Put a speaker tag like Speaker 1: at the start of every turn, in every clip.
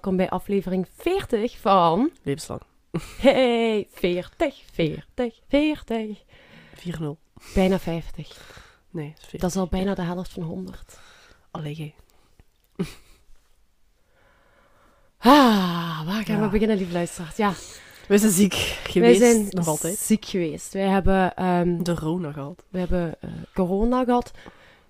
Speaker 1: Welkom bij aflevering 40 van...
Speaker 2: Levenslang.
Speaker 1: Hey, 40, 40, 40.
Speaker 2: 4-0.
Speaker 1: Bijna 50.
Speaker 2: Nee, het is 40.
Speaker 1: Dat is al bijna de helft van 100.
Speaker 2: Allee, jij.
Speaker 1: Ah, waar gaan we beginnen, lieve luisteraars? Ja,
Speaker 2: We zijn ziek
Speaker 1: wij
Speaker 2: geweest.
Speaker 1: zijn
Speaker 2: nog altijd.
Speaker 1: ziek geweest. Wij hebben, ehm,
Speaker 2: De Rona gehad.
Speaker 1: we hebben eh, corona gehad.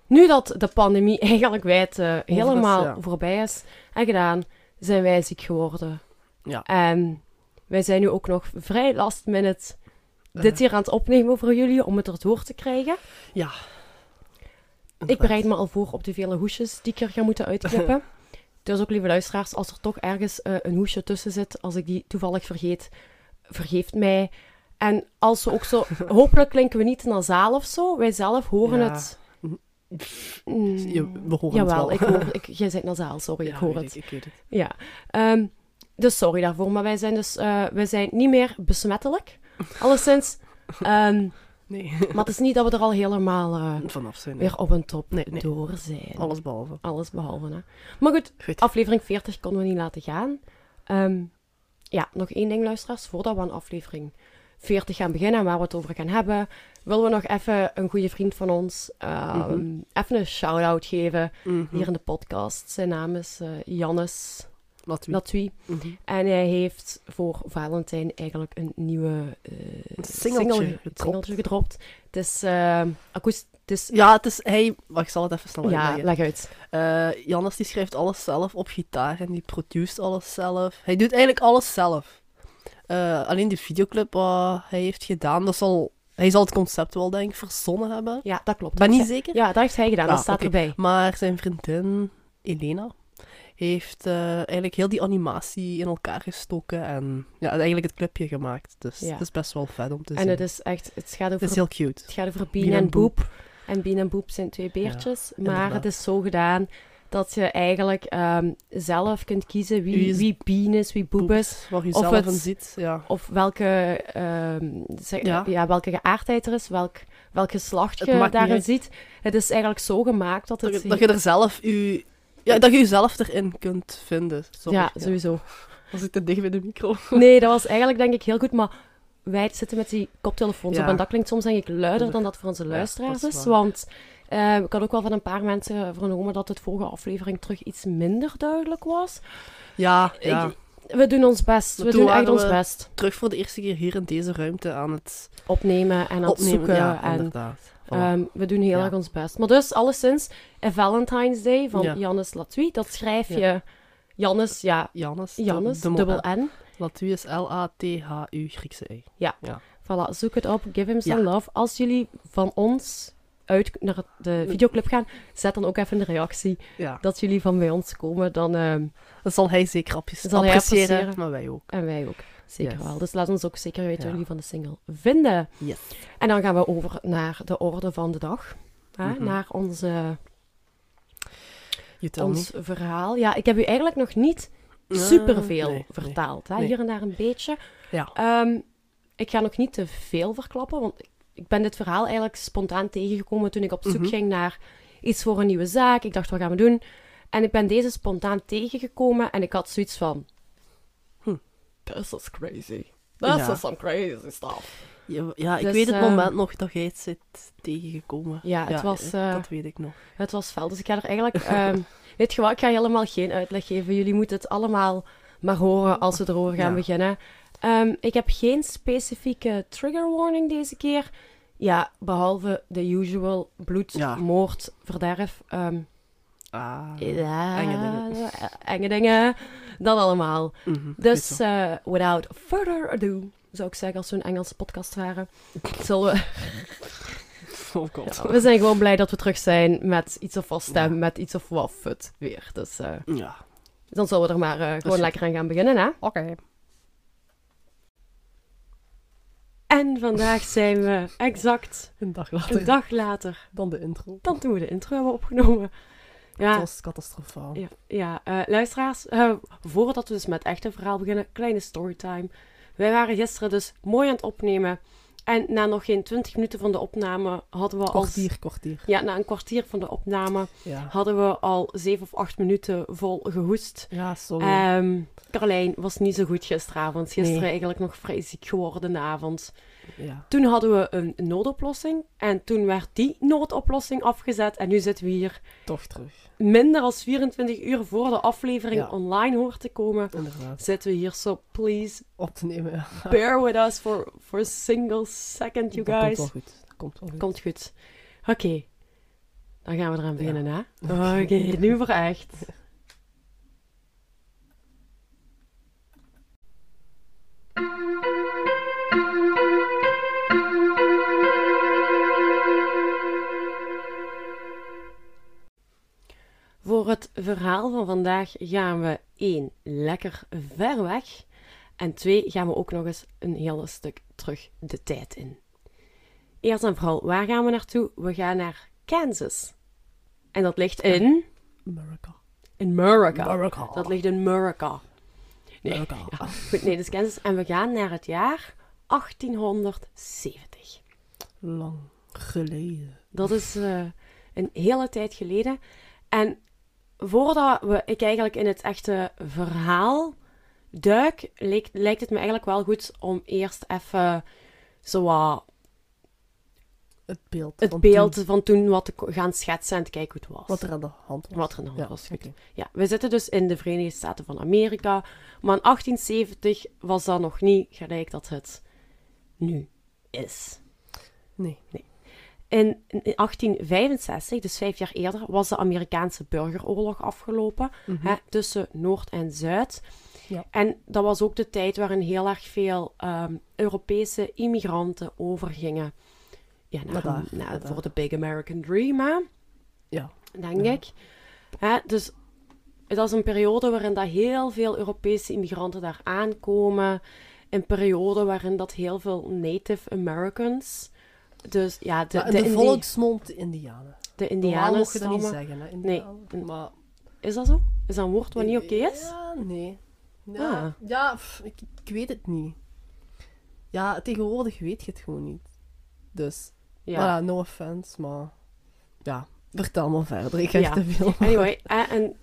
Speaker 1: Nu dat de pandemie eigenlijk wijd eh, helemaal
Speaker 2: ja.
Speaker 1: voorbij is en gedaan, zijn wij ziek geworden.
Speaker 2: Ja.
Speaker 1: En wij zijn nu ook nog vrij last minute dit
Speaker 2: Eh,
Speaker 1: hier aan het opnemen voor jullie om het erdoor te krijgen.
Speaker 2: Ja.
Speaker 1: Ik bereid me al voor op de vele hoesjes die ik er ga moeten uitknippen. dus ook, lieve luisteraars, als er toch ergens eh, een hoesje tussen zit, als ik die toevallig vergeet, vergeeft mij. En als we ook zo... hopelijk klinken we niet nasaal of zo. Wij zelf horen
Speaker 2: Ja.
Speaker 1: het... Mm,
Speaker 2: Je, we horen
Speaker 1: Jawel,
Speaker 2: het
Speaker 1: ik
Speaker 2: wel.
Speaker 1: hoor... Ik, jij bent nasaal, sorry,
Speaker 2: Ja,
Speaker 1: ik hoor het.
Speaker 2: Ik, ik weet het.
Speaker 1: Ja. Ehm, dus sorry daarvoor, maar wij zijn dus... eh, wij zijn niet meer besmettelijk. Alleszins. Ehm,
Speaker 2: Nee.
Speaker 1: maar het is niet dat we er al helemaal eh,
Speaker 2: Vanaf zijn. nee.
Speaker 1: weer op een top
Speaker 2: Nee, nee.
Speaker 1: door zijn.
Speaker 2: Alles behalve.
Speaker 1: Alles behalve, hè. Maar goed,
Speaker 2: Goed.
Speaker 1: aflevering 40 konden we niet laten gaan. Ehm, ja, nog één ding, luisteraars. Voordat we aan aflevering 40 gaan beginnen en waar we het over gaan hebben, willen we nog even een goede vriend van ons ehm,
Speaker 2: Mhm.
Speaker 1: even een shout-out geven
Speaker 2: Mhm.
Speaker 1: hier in de podcast. Zijn naam is eh Jannes. Latui.
Speaker 2: Mhm.
Speaker 1: En hij heeft voor Valentijn eigenlijk een nieuwe eh,
Speaker 2: Een singeltje
Speaker 1: single-
Speaker 2: gedropt.
Speaker 1: singeltje gedropt. Het is uh, akoest... Het is...
Speaker 2: Ja, het is hij. Wacht, ik zal het even snel
Speaker 1: Ja,
Speaker 2: uitleggen.
Speaker 1: leg uit.
Speaker 2: Eh, Jannes die schrijft alles zelf op gitaar en die produceert alles zelf. Hij doet eigenlijk alles zelf. Eh, alleen die videoclip wat hij heeft gedaan, dat zal, hij zal het concept wel denk ik verzonnen hebben.
Speaker 1: Ja, dat klopt.
Speaker 2: Ben
Speaker 1: Dat
Speaker 2: niet zeker?
Speaker 1: Ja, dat heeft hij gedaan. dat staat erbij.
Speaker 2: Maar zijn vriendin Elena heeft eh, eigenlijk heel die animatie in elkaar gestoken en ja, eigenlijk het clipje gemaakt. Dus
Speaker 1: Ja.
Speaker 2: het is best wel vet om te
Speaker 1: En
Speaker 2: zien.
Speaker 1: het is echt... Het gaat
Speaker 2: Het
Speaker 1: over,
Speaker 2: is heel cute.
Speaker 1: het gaat over Bean
Speaker 2: en
Speaker 1: en Boep. En Bean en Boep zijn twee beertjes. maar het is zo gedaan dat je eigenlijk ehm, zelf kunt kiezen
Speaker 2: Wie
Speaker 1: wie,
Speaker 2: is
Speaker 1: wie Bean is, wie Boep is.
Speaker 2: Waar je
Speaker 1: Of
Speaker 2: zelf
Speaker 1: het-
Speaker 2: ziet. Ja.
Speaker 1: Of welke, ehm, zeg-
Speaker 2: Ja.
Speaker 1: ja. welke geaardheid er is, welk, welk geslacht
Speaker 2: Het
Speaker 1: je
Speaker 2: niet
Speaker 1: daarin ziet. Het is eigenlijk zo gemaakt dat
Speaker 2: Dat,
Speaker 1: het...
Speaker 2: je, dat je er zelf ja, dat je jezelf erin kunt vinden. Sorry.
Speaker 1: ja, sowieso.
Speaker 2: Was ik te dicht bij de micro?
Speaker 1: Nee, dat was eigenlijk denk ik heel goed, maar wij zitten met die koptelefoons
Speaker 2: Ja.
Speaker 1: op en dat klinkt soms denk ik luider dan dat voor onze luisteraars
Speaker 2: is
Speaker 1: is. Want eh, ik had ook wel van een paar mensen vernomen dat het vorige aflevering terug iets minder duidelijk was.
Speaker 2: Ja, ja.
Speaker 1: Ik- we doen ons best.
Speaker 2: Maar
Speaker 1: We doen echt ons best.
Speaker 2: Terug voor de eerste keer hier in deze ruimte aan het
Speaker 1: Opnemen en aan het
Speaker 2: opnemen.
Speaker 1: zoeken.
Speaker 2: ja,
Speaker 1: en,
Speaker 2: inderdaad. Voilà.
Speaker 1: ehm, we doen heel
Speaker 2: Ja.
Speaker 1: erg ons best. Maar dus, alleszins, een Valentine's Day van
Speaker 2: Ja.
Speaker 1: Jannes Latui. Dat schrijf
Speaker 2: Ja.
Speaker 1: je... Jannes, ja,
Speaker 2: Jannes.
Speaker 1: Jannes,
Speaker 2: dubbel
Speaker 1: dubbel N.
Speaker 2: Latui is L-A-T-H-U, Griekse E.
Speaker 1: Voilà, zoek het op. Give him some
Speaker 2: Ja.
Speaker 1: love. Als jullie van ons uit naar de videoclip gaan, zet dan ook even een reactie
Speaker 2: Ja.
Speaker 1: dat jullie van bij ons komen. Dan,
Speaker 2: Dat zal hij zeker
Speaker 1: Dat zal hij
Speaker 2: appreciëren,
Speaker 1: appreciëren.
Speaker 2: maar wij ook.
Speaker 1: en wij ook. Zeker
Speaker 2: Yes.
Speaker 1: wel. Dus laat ons ook zeker weten wat
Speaker 2: Ja.
Speaker 1: jullie van de single vinden.
Speaker 2: Yes.
Speaker 1: En dan gaan we over naar de orde van de dag. Hè?
Speaker 2: Mhm.
Speaker 1: Naar onze, ons verhaal. Ja, ik heb u eigenlijk nog niet superveel
Speaker 2: nee,
Speaker 1: vertaald. Hè?
Speaker 2: nee.
Speaker 1: Hier en daar een beetje.
Speaker 2: Ja.
Speaker 1: Ehm, ik ga nog niet te veel verklappen, want ik- ik ben dit verhaal eigenlijk spontaan tegengekomen toen ik op zoek
Speaker 2: Mhm.
Speaker 1: ging naar iets voor een nieuwe zaak. Ik dacht, wat gaan we doen? En ik ben deze spontaan tegengekomen en ik had zoiets van...
Speaker 2: Hm.
Speaker 1: This is crazy. This
Speaker 2: Ja.
Speaker 1: is some crazy stuff.
Speaker 2: Ja, ja, ik
Speaker 1: Dus,
Speaker 2: weet het
Speaker 1: ehm,
Speaker 2: moment nog dat jij het zit tegengekomen.
Speaker 1: Ja, het was, eh,
Speaker 2: Dat weet ik nog.
Speaker 1: Het was fel, dus ik ga er eigenlijk... ehm, weet je wat, ik ga helemaal geen uitleg geven. Jullie moeten het allemaal maar horen als we erover gaan beginnen. Ehm, ik heb geen specifieke trigger warning deze keer. Ja, behalve de usual bloed,
Speaker 2: Ja.
Speaker 1: moord, verderf. ehm,
Speaker 2: Ah.
Speaker 1: ja,
Speaker 2: enge dingen.
Speaker 1: eh, enge dingen. Dat allemaal.
Speaker 2: Mhm,
Speaker 1: Dus, eh, without further ado, zou ik zeggen, als we een Engelse podcast waren, zullen we...
Speaker 2: oh god.
Speaker 1: Ja, we zijn gewoon blij dat we terug zijn met iets of wat stem,
Speaker 2: Ja.
Speaker 1: met iets of wat fut weer. Dus eh,
Speaker 2: Ja.
Speaker 1: dan zullen we er maar eh, gewoon lekker aan gaan beginnen, hè?
Speaker 2: Oké.
Speaker 1: En vandaag zijn we exact
Speaker 2: Een dag later
Speaker 1: een dag later
Speaker 2: dan de intro.
Speaker 1: dan toen we de intro hebben opgenomen. Ja,
Speaker 2: Het was catastrofaal.
Speaker 1: ja, ja eh, luisteraars, eh, voordat we dus met het echte verhaal beginnen, kleine storytime. Wij waren gisteren dus mooi aan het opnemen En na nog geen 20 minuten van de opname hadden we al...
Speaker 2: Kwartier, kwartier.
Speaker 1: Ja, na een kwartier van de opname
Speaker 2: Ja.
Speaker 1: hadden we al 7 of 8 minuten vol gehoest.
Speaker 2: Ja, sorry.
Speaker 1: Ehm Carlijn was niet zo goed gisteravond. Gisteren
Speaker 2: Nee.
Speaker 1: eigenlijk nog vrij ziek geworden de avond.
Speaker 2: Ja.
Speaker 1: Toen hadden we een noodoplossing. En toen werd die noodoplossing afgezet. En nu zitten we hier
Speaker 2: Toch terug.
Speaker 1: minder dan 24 uur voor de aflevering
Speaker 2: Ja.
Speaker 1: online hoort te komen.
Speaker 2: Inderdaad.
Speaker 1: Zitten we hier zo, please
Speaker 2: Op te nemen,
Speaker 1: bear with us for, for a single second, you
Speaker 2: Dat komt
Speaker 1: guys.
Speaker 2: wel goed. Dat komt wel goed.
Speaker 1: Komt goed. Oké, dan gaan we eraan beginnen, hè?
Speaker 2: Oké.
Speaker 1: Oké, nu voor echt. Voor het verhaal van vandaag gaan we één lekker ver weg en twee gaan we ook nog eens een heel stuk terug de tijd in. Eerst en vooral, waar gaan we naartoe? We gaan naar Kansas. En dat ligt in...
Speaker 2: America.
Speaker 1: In America.
Speaker 2: America.
Speaker 1: Dat ligt in America. Nee,
Speaker 2: America.
Speaker 1: ja, goed, nee, dus Kansas. En we gaan naar het jaar 1870.
Speaker 2: Lang geleden.
Speaker 1: Dat is eh, een hele tijd geleden. En voordat we, ik eigenlijk in het echte verhaal duik, lijkt, lijkt het me eigenlijk wel goed om eerst even zo wat
Speaker 2: Het beeld.
Speaker 1: het
Speaker 2: van
Speaker 1: beeld
Speaker 2: toen.
Speaker 1: van toen wat te gaan schetsen en te kijken hoe het was.
Speaker 2: Wat er aan de hand was.
Speaker 1: Wat er aan de hand
Speaker 2: Ja,
Speaker 1: was. Ja, we zitten dus in de Verenigde Staten van Amerika. Maar in 1870 was dat nog niet gelijk dat het nu is.
Speaker 2: Nee.
Speaker 1: In, in 1865, dus vijf jaar eerder, was de Amerikaanse burgeroorlog afgelopen
Speaker 2: Mhm.
Speaker 1: hè, tussen Noord en Zuid.
Speaker 2: Ja.
Speaker 1: En dat was ook de tijd waarin heel erg veel ehm, Europese immigranten overgingen ja, naar,
Speaker 2: Naar daar,
Speaker 1: voor de Big American Dream. Hè?
Speaker 2: Ja.
Speaker 1: denk
Speaker 2: Ja.
Speaker 1: ik. Hè, dus het was een periode waarin dat heel veel Europese immigranten daar aankomen. Een periode waarin dat heel veel Native Americans, dus ja, de,
Speaker 2: volksmond de Indianen.
Speaker 1: de Indianen
Speaker 2: mocht je dat niet zeggen, hè?
Speaker 1: Nee.
Speaker 2: Maar...
Speaker 1: Is dat zo? Is dat een woord wat niet oké is?
Speaker 2: Ja, nee. Ja,
Speaker 1: Ah.
Speaker 2: ja pff, ik, ik weet het niet. Ja, tegenwoordig weet je het gewoon niet. Dus,
Speaker 1: Ja.
Speaker 2: voilà, no offense, maar... Ja, vertel maar verder. Ik
Speaker 1: Ja.
Speaker 2: te veel.
Speaker 1: Anyway, hè, en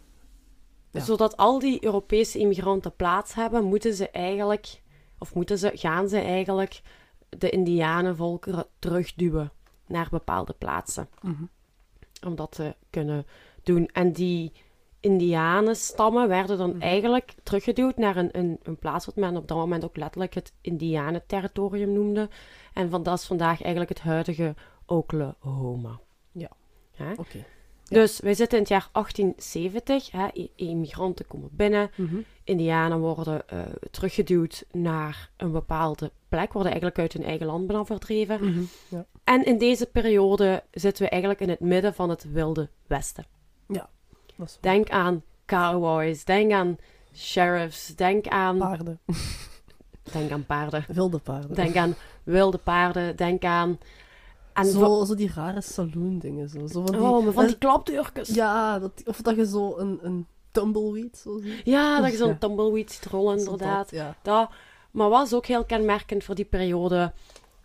Speaker 2: Ja.
Speaker 1: zodat al die Europese immigranten plaats hebben, moeten ze eigenlijk, of moeten ze, gaan ze eigenlijk de Indianenvolkeren terugduwen naar bepaalde plaatsen.
Speaker 2: Mhm.
Speaker 1: om dat te kunnen doen. En die Indianenstammen werden dan
Speaker 2: Mhm.
Speaker 1: eigenlijk teruggeduwd naar een, een, een plaats wat men op dat moment ook letterlijk het Indianenterritorium noemde. En van, dat is vandaag eigenlijk het huidige Oklahoma.
Speaker 2: Ja. Oké.
Speaker 1: Dus wij zitten in het jaar 1870. Hè? Immigranten komen binnen.
Speaker 2: Mhm.
Speaker 1: Indianen worden eh, teruggeduwd naar een bepaalde plek, worden eigenlijk uit hun eigen land verdreven.
Speaker 2: Mhm. Ja.
Speaker 1: En in deze periode zitten we eigenlijk in het midden van het Wilde Westen.
Speaker 2: Is
Speaker 1: Denk aan cowboys, denk aan sheriffs, denk aan,
Speaker 2: paarden.
Speaker 1: denk aan paarden,
Speaker 2: Wilde paarden.
Speaker 1: denk aan wilde paarden, denk aan...
Speaker 2: zo, zo die rare saloon dingen. Zo. Zo van die,
Speaker 1: oh, maar van die klapdeurkes. Ja,
Speaker 2: Ja, dat, of dat je zo een, een tumbleweed zo ziet.
Speaker 1: dat je zo'n
Speaker 2: Ja.
Speaker 1: tumbleweed ziet rollen, inderdaad.
Speaker 2: dat, ja.
Speaker 1: Dat, maar was ook heel kenmerkend voor die periode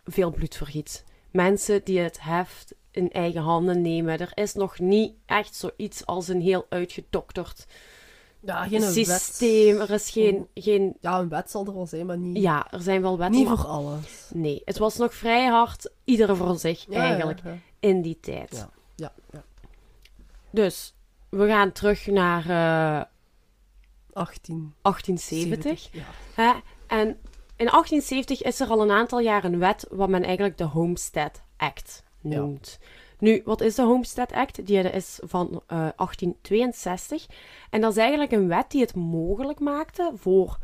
Speaker 1: veel bloedvergiet. Mensen die het heft in eigen handen nemen. Er is nog niet echt zoiets als een heel uitgedokterd
Speaker 2: Ja, geen
Speaker 1: systeem.
Speaker 2: wet.
Speaker 1: Er is geen, geen...
Speaker 2: Ja, een wet zal er wel zijn, maar niet,
Speaker 1: Ja, er zijn wel wetten,
Speaker 2: niet voor alles.
Speaker 1: Nee, het was nog vrij hard, iedere voor zich
Speaker 2: Ja,
Speaker 1: eigenlijk,
Speaker 2: Ja,
Speaker 1: in die tijd.
Speaker 2: Ja. ja, ja.
Speaker 1: Dus we gaan terug naar eh,
Speaker 2: 18.
Speaker 1: 1870.
Speaker 2: Ja.
Speaker 1: Hè? En in 1870 is er al een aantal jaar een wet wat men eigenlijk de Homestead Act noemt. Nu, wat is de Homestead Act? Die is van eh, 1862. En dat is eigenlijk een wet die het mogelijk maakte voor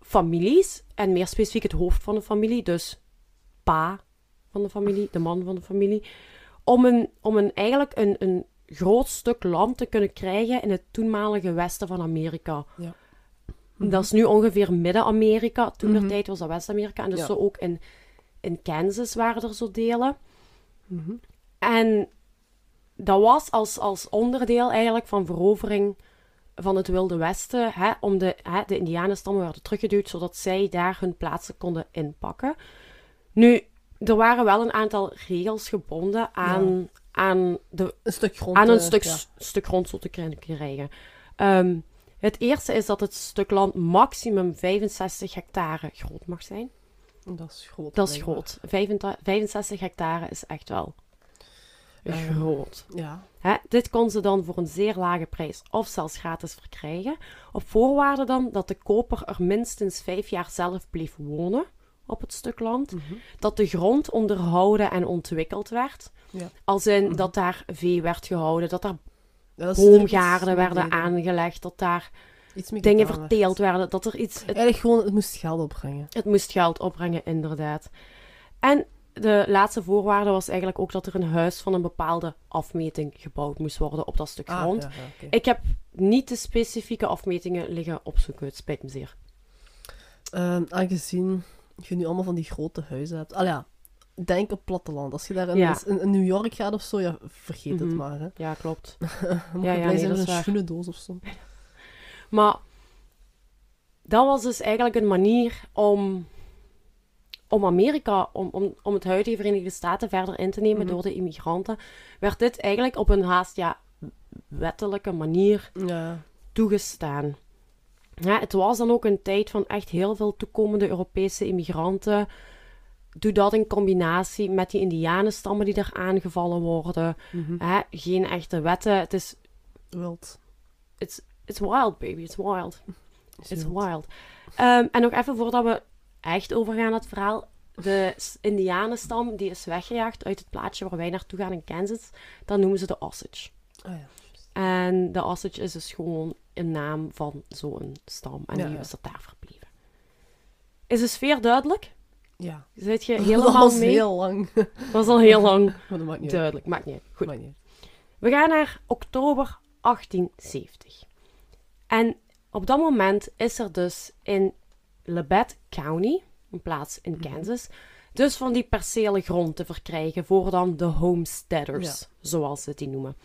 Speaker 1: families, en meer specifiek het hoofd van de familie, dus pa van de familie, de man van de familie, om, een, om een, eigenlijk een, een groot stuk land te kunnen krijgen in het toenmalige westen van Amerika. Dat is nu ongeveer Midden-Amerika. Toen de
Speaker 2: Mhm.
Speaker 1: tijd was dat West-Amerika. En dus
Speaker 2: Ja.
Speaker 1: zo ook in, in Kansas waren er zo delen.
Speaker 2: Mhm.
Speaker 1: En dat was als, als onderdeel eigenlijk van verovering van het Wilde Westen, hè, om de, hè, de Indianenstammen werden teruggeduwd, zodat zij daar hun plaatsen konden inpakken. Nu, er waren wel een aantal regels gebonden aan, aan, de,
Speaker 2: Een stuk grond.
Speaker 1: aan een
Speaker 2: eh,
Speaker 1: stuk,
Speaker 2: ja.
Speaker 1: stuk grond zo te krijgen. Ehm, het eerste is dat het stuk land maximum 65 hectare groot mag zijn.
Speaker 2: Dat is groot.
Speaker 1: Dat is groot. 65 65 hectare is echt wel
Speaker 2: Ja.
Speaker 1: groot.
Speaker 2: Ja.
Speaker 1: Hè, dit kon ze dan voor een zeer lage prijs of zelfs gratis verkrijgen. Op voorwaarde dan dat de koper er minstens vijf jaar zelf bleef wonen op het stuk land.
Speaker 2: Mhm.
Speaker 1: Dat de grond onderhouden en ontwikkeld werd.
Speaker 2: Ja.
Speaker 1: Als in
Speaker 2: Mhm.
Speaker 1: dat daar vee werd gehouden, dat
Speaker 2: is
Speaker 1: boomgaarden werden
Speaker 2: mee-
Speaker 1: aangelegd, dat daar dingen
Speaker 2: werd.
Speaker 1: verteeld werden, dat er iets... Het,
Speaker 2: Eigenlijk gewoon, het moest geld opbrengen.
Speaker 1: het moest geld opbrengen, inderdaad. En de laatste voorwaarde was eigenlijk ook dat er een huis van een bepaalde afmeting gebouwd moest worden op dat stuk
Speaker 2: Ah,
Speaker 1: grond.
Speaker 2: ja, ja, oké.
Speaker 1: Ik heb niet de specifieke afmetingen liggen opzoeken, het spijt me zeer.
Speaker 2: Ehm, aangezien je nu allemaal van die grote huizen hebt. Al ja, denk op platteland. Als je daar in,
Speaker 1: Ja.
Speaker 2: in, in New York gaat of zo, ja, vergeet het
Speaker 1: Mhm.
Speaker 2: maar. Hè.
Speaker 1: Ja, klopt.
Speaker 2: Mocht
Speaker 1: Ja, ja, nee, dat is
Speaker 2: een
Speaker 1: waar.
Speaker 2: schoenendoos of zo.
Speaker 1: Maar dat was dus eigenlijk een manier om, om Amerika, om, om, om het huidige Verenigde Staten verder in te nemen
Speaker 2: Mhm.
Speaker 1: door de immigranten, werd dit eigenlijk op een haast ja, wettelijke manier
Speaker 2: Ja.
Speaker 1: toegestaan. Ja, het was dan ook een tijd van echt heel veel toekomende Europese immigranten. Doe dat in combinatie met die indianenstammen die er aangevallen worden. Hè, geen echte wetten. Het is
Speaker 2: Wild.
Speaker 1: it's, it's wild, baby. It's wild.
Speaker 2: Is
Speaker 1: It's
Speaker 2: wild.
Speaker 1: wild. Ehm, en nog even voordat we echt overgaan het verhaal. De indianenstam die is weggejaagd uit het plaatsje waar wij naartoe gaan in Kansas. Dat noemen ze de Osage.
Speaker 2: Ah, ja.
Speaker 1: En de Osage is dus gewoon een naam van zo'n stam. En
Speaker 2: Ja,
Speaker 1: die
Speaker 2: ja.
Speaker 1: is dat daar verbleven. Is de sfeer duidelijk?
Speaker 2: Ja.
Speaker 1: Zit je
Speaker 2: dat
Speaker 1: helemaal
Speaker 2: was
Speaker 1: mee?
Speaker 2: heel lang.
Speaker 1: Dat was al heel lang
Speaker 2: maar dat maakt niet
Speaker 1: duidelijk. Maakt niet. Goed.
Speaker 2: Maakt niet.
Speaker 1: We gaan naar oktober 1870. En op dat moment is er dus in Labette County, een plaats in
Speaker 2: Mhm.
Speaker 1: Kansas, dus van die percelen grond te verkrijgen voor dan de homesteaders, zoals ze die noemen.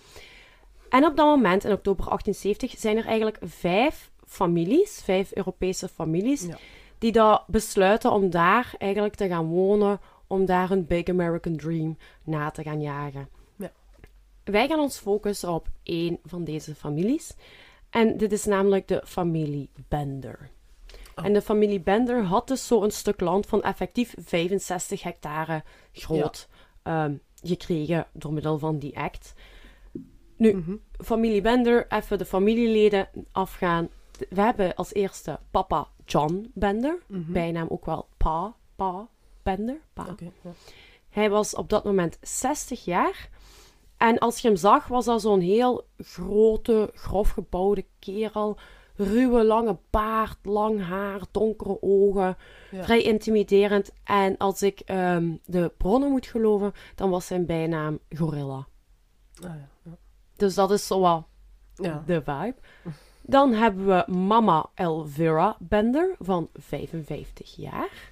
Speaker 1: En op dat moment, in oktober 1870, zijn er eigenlijk vijf families, vijf Europese families,
Speaker 2: Ja.
Speaker 1: die daar besluiten om daar eigenlijk te gaan wonen, om daar een Big American Dream na te gaan jagen.
Speaker 2: Ja.
Speaker 1: Wij gaan ons focussen op één van deze families. En dit is namelijk de familie Bender.
Speaker 2: Oh.
Speaker 1: En de familie Bender had dus zo'n stuk land van effectief 65 hectare groot ehm, gekregen door middel van die act. Nu,
Speaker 2: Mhm.
Speaker 1: familie Bender, even de familieleden afgaan. We hebben als eerste papa John Bender,
Speaker 2: Mhm.
Speaker 1: bijnaam ook wel Pa, Pa Bender. Pa.
Speaker 2: Ja.
Speaker 1: Hij was op dat moment 60 jaar. En als je hem zag, was dat zo'n heel grote, grof gebouwde kerel. Ruwe, lange baard, lang haar, donkere ogen.
Speaker 2: Ja.
Speaker 1: Vrij intimiderend. En als ik ehm, de bronnen moet geloven, dan was zijn bijnaam Gorilla.
Speaker 2: Ah, ja. Ja.
Speaker 1: Dus dat is zo wat
Speaker 2: Ja.
Speaker 1: de vibe. Dan hebben we mama Elvira Bender van 55 jaar.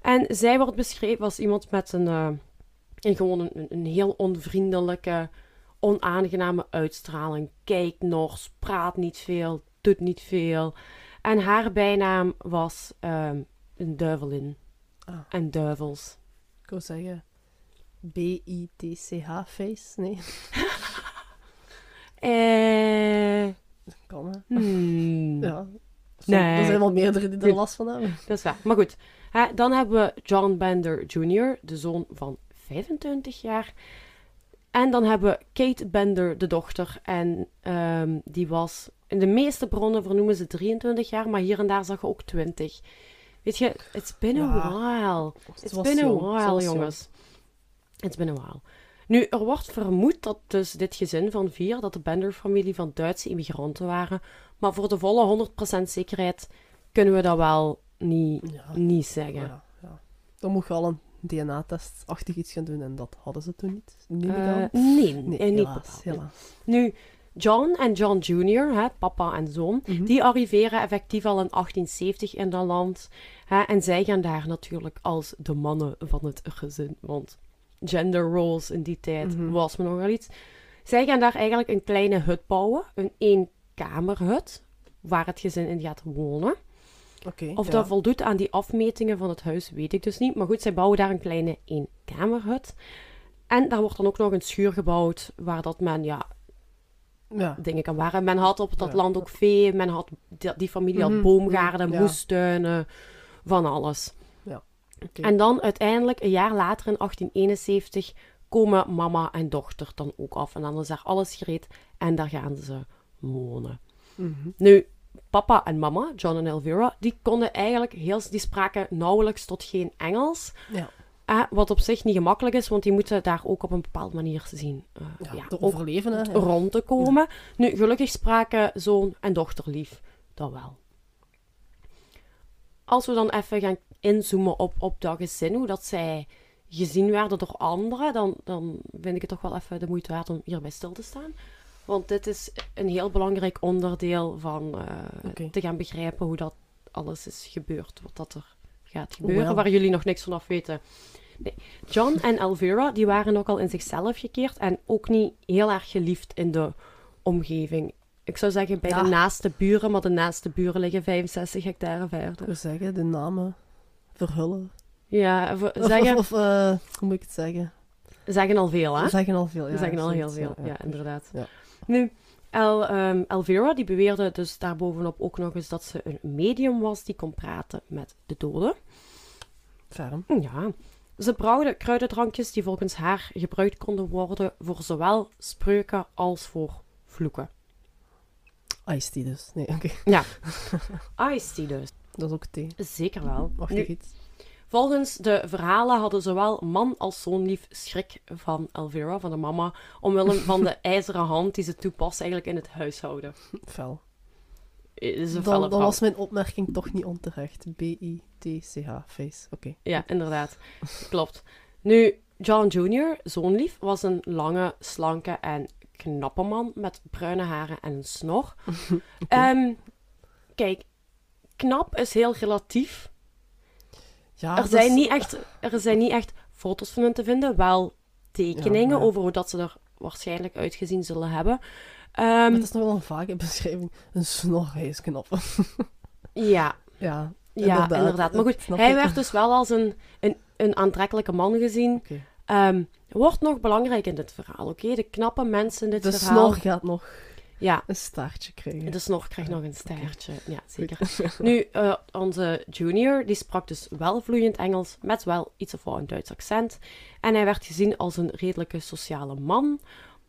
Speaker 1: En zij wordt beschreven als iemand met een, eh, een gewoon een, een heel onvriendelijke, onaangename uitstraling. Kijkt nors, praat niet veel, doet niet veel. En haar bijnaam was ehm, een duivelin.
Speaker 2: Ah.
Speaker 1: En duivels.
Speaker 2: Ik wou zeggen... B-I-T-C-H face? Nee,
Speaker 1: Eh...
Speaker 2: kan hè.
Speaker 1: hmm.
Speaker 2: Ja.
Speaker 1: Nee.
Speaker 2: Er zijn wel meerdere die er last van hebben.
Speaker 1: Dat is waar. Maar goed, hè, dan hebben we John Bender Jr., de zoon van 25 jaar. En dan hebben we Kate Bender, de dochter. En ehm, die was, in de meeste bronnen vernoemen ze 23 jaar, maar hier en daar zag je ook 20. Weet je, it's been a
Speaker 2: Ja.
Speaker 1: while.
Speaker 2: Het
Speaker 1: It's been a while, jongens. It's been a while. Nu, er wordt vermoed dat dus dit gezin van vier, dat de Bender-familie van Duitse immigranten waren. Maar voor de volle 100% zekerheid kunnen we dat wel niet,
Speaker 2: Ja.
Speaker 1: niet zeggen.
Speaker 2: Ja, ja. Dan moet je al een DNA-test-achtig iets gaan doen en dat hadden ze toen niet. Niet
Speaker 1: Eh,
Speaker 2: gedaan.
Speaker 1: nee,
Speaker 2: Nee,
Speaker 1: eh, niet
Speaker 2: helaas,
Speaker 1: bepaald, nee.
Speaker 2: helaas.
Speaker 1: Nu, John en John Jr., hè, papa en zoon,
Speaker 2: Mhm.
Speaker 1: die arriveren effectief al in 1870 in dat land. Hè, en zij gaan daar natuurlijk als de mannen van het gezin, want gender roles in die tijd
Speaker 2: Mhm.
Speaker 1: was me nogal iets. Zij gaan daar eigenlijk een kleine hut bouwen, een eenkamerhut, waar het gezin in gaat wonen.
Speaker 2: Oké,
Speaker 1: Of
Speaker 2: ja.
Speaker 1: dat voldoet aan die afmetingen van het huis, weet ik dus niet. Maar goed, zij bouwen daar een kleine kamerhut. En daar wordt dan ook nog een schuur gebouwd waar dat men ja,
Speaker 2: Ja.
Speaker 1: dingen kan waren. Men had op dat
Speaker 2: Ja.
Speaker 1: land ook vee, men had, die, die familie had
Speaker 2: Mhm,
Speaker 1: boomgaarden,
Speaker 2: ja.
Speaker 1: moestuinen, van alles.
Speaker 2: Oké.
Speaker 1: En dan uiteindelijk, een jaar later in 1871, komen mama en dochter dan ook af. En dan is daar alles gereed en daar gaan ze wonen.
Speaker 2: Mhm.
Speaker 1: Nu, papa en mama, John en Elvira, die konden eigenlijk heel, die spraken nauwelijks tot geen Engels.
Speaker 2: Ja.
Speaker 1: Eh, wat op zich niet gemakkelijk is, want die moeten daar ook op een bepaalde manier zien. eh,
Speaker 2: Ja,
Speaker 1: ja,
Speaker 2: te overleven, hè. Ja.
Speaker 1: rond te komen. Nu, gelukkig spraken zoon en dochter lief. Dat wel. Als we dan even gaan inzoomen op, op dat gezin, hoe dat zij gezien werden door anderen, dan, dan vind ik het toch wel even de moeite waard om hierbij stil te staan. Want dit is een heel belangrijk onderdeel van eh, te gaan begrijpen hoe dat alles is gebeurd, wat dat er gaat gebeuren, waar jullie nog niks vanaf weten. Nee. John en Elvira, die waren ook al in zichzelf gekeerd en ook niet heel erg geliefd in de omgeving. Ik zou zeggen bij
Speaker 2: Ja.
Speaker 1: de naaste buren, maar de naaste buren liggen 65 hectare verder.
Speaker 2: Zeggen de namen verhullen.
Speaker 1: Ja, zeggen,
Speaker 2: of, eh, hoe moet ik het zeggen?
Speaker 1: zeggen al veel, hè?
Speaker 2: Zeggen al veel. Ja,
Speaker 1: zeggen al heel veel, ja, inderdaad.
Speaker 2: Ja.
Speaker 1: Nu, El, ehm, Elvira, die beweerde dus daarbovenop ook nog eens dat ze een medium was die kon praten met de doden.
Speaker 2: Ferm.
Speaker 1: Ja. Ze brouwde kruidendrankjes die volgens haar gebruikt konden worden voor zowel spreuken als voor vloeken.
Speaker 2: Ice tea dus. Nee, oké.
Speaker 1: Ice tea dus.
Speaker 2: Dat is ook thee.
Speaker 1: Zeker wel.
Speaker 2: Mag
Speaker 1: Nu,
Speaker 2: iets?
Speaker 1: Volgens de verhalen hadden zowel man als zoonlief schrik van Elvira, van de mama, omwille van de ijzeren hand die ze toepast eigenlijk in het huishouden.
Speaker 2: Fel.
Speaker 1: Is een
Speaker 2: Dan, was mijn opmerking toch niet onterecht. B-I-T-C-H, face. Oké.
Speaker 1: Ja, inderdaad. Klopt. Nu, John Jr., zoonlief, was een lange, slanke en knappe man met bruine haren en een snor. Ehm, kijk, knap is heel relatief.
Speaker 2: Ja,
Speaker 1: er,
Speaker 2: dat
Speaker 1: zijn
Speaker 2: is-
Speaker 1: niet echt, er zijn niet echt foto's van hem te vinden, wel tekeningen
Speaker 2: Ja,
Speaker 1: over hoe dat ze er waarschijnlijk uitgezien zullen hebben. Ehm,
Speaker 2: Maar het is nog wel een vage beschrijving. Een snor, hij is knap.
Speaker 1: ja,
Speaker 2: ja,
Speaker 1: ja, inderdaad. Maar goed, hij werd dus wel als een, een, een aantrekkelijke man gezien. Ehm, wordt nog belangrijk in dit verhaal, oké? De knappe mensen in dit
Speaker 2: De
Speaker 1: verhaal.
Speaker 2: snor gaat nog
Speaker 1: Ja,
Speaker 2: een staartje krijgen.
Speaker 1: de snor krijgt nog een staartje. Ja, zeker. Nu, eh, onze junior, die sprak dus wel vloeiend Engels, met wel iets of een Duits accent. En hij werd gezien als een redelijke sociale man.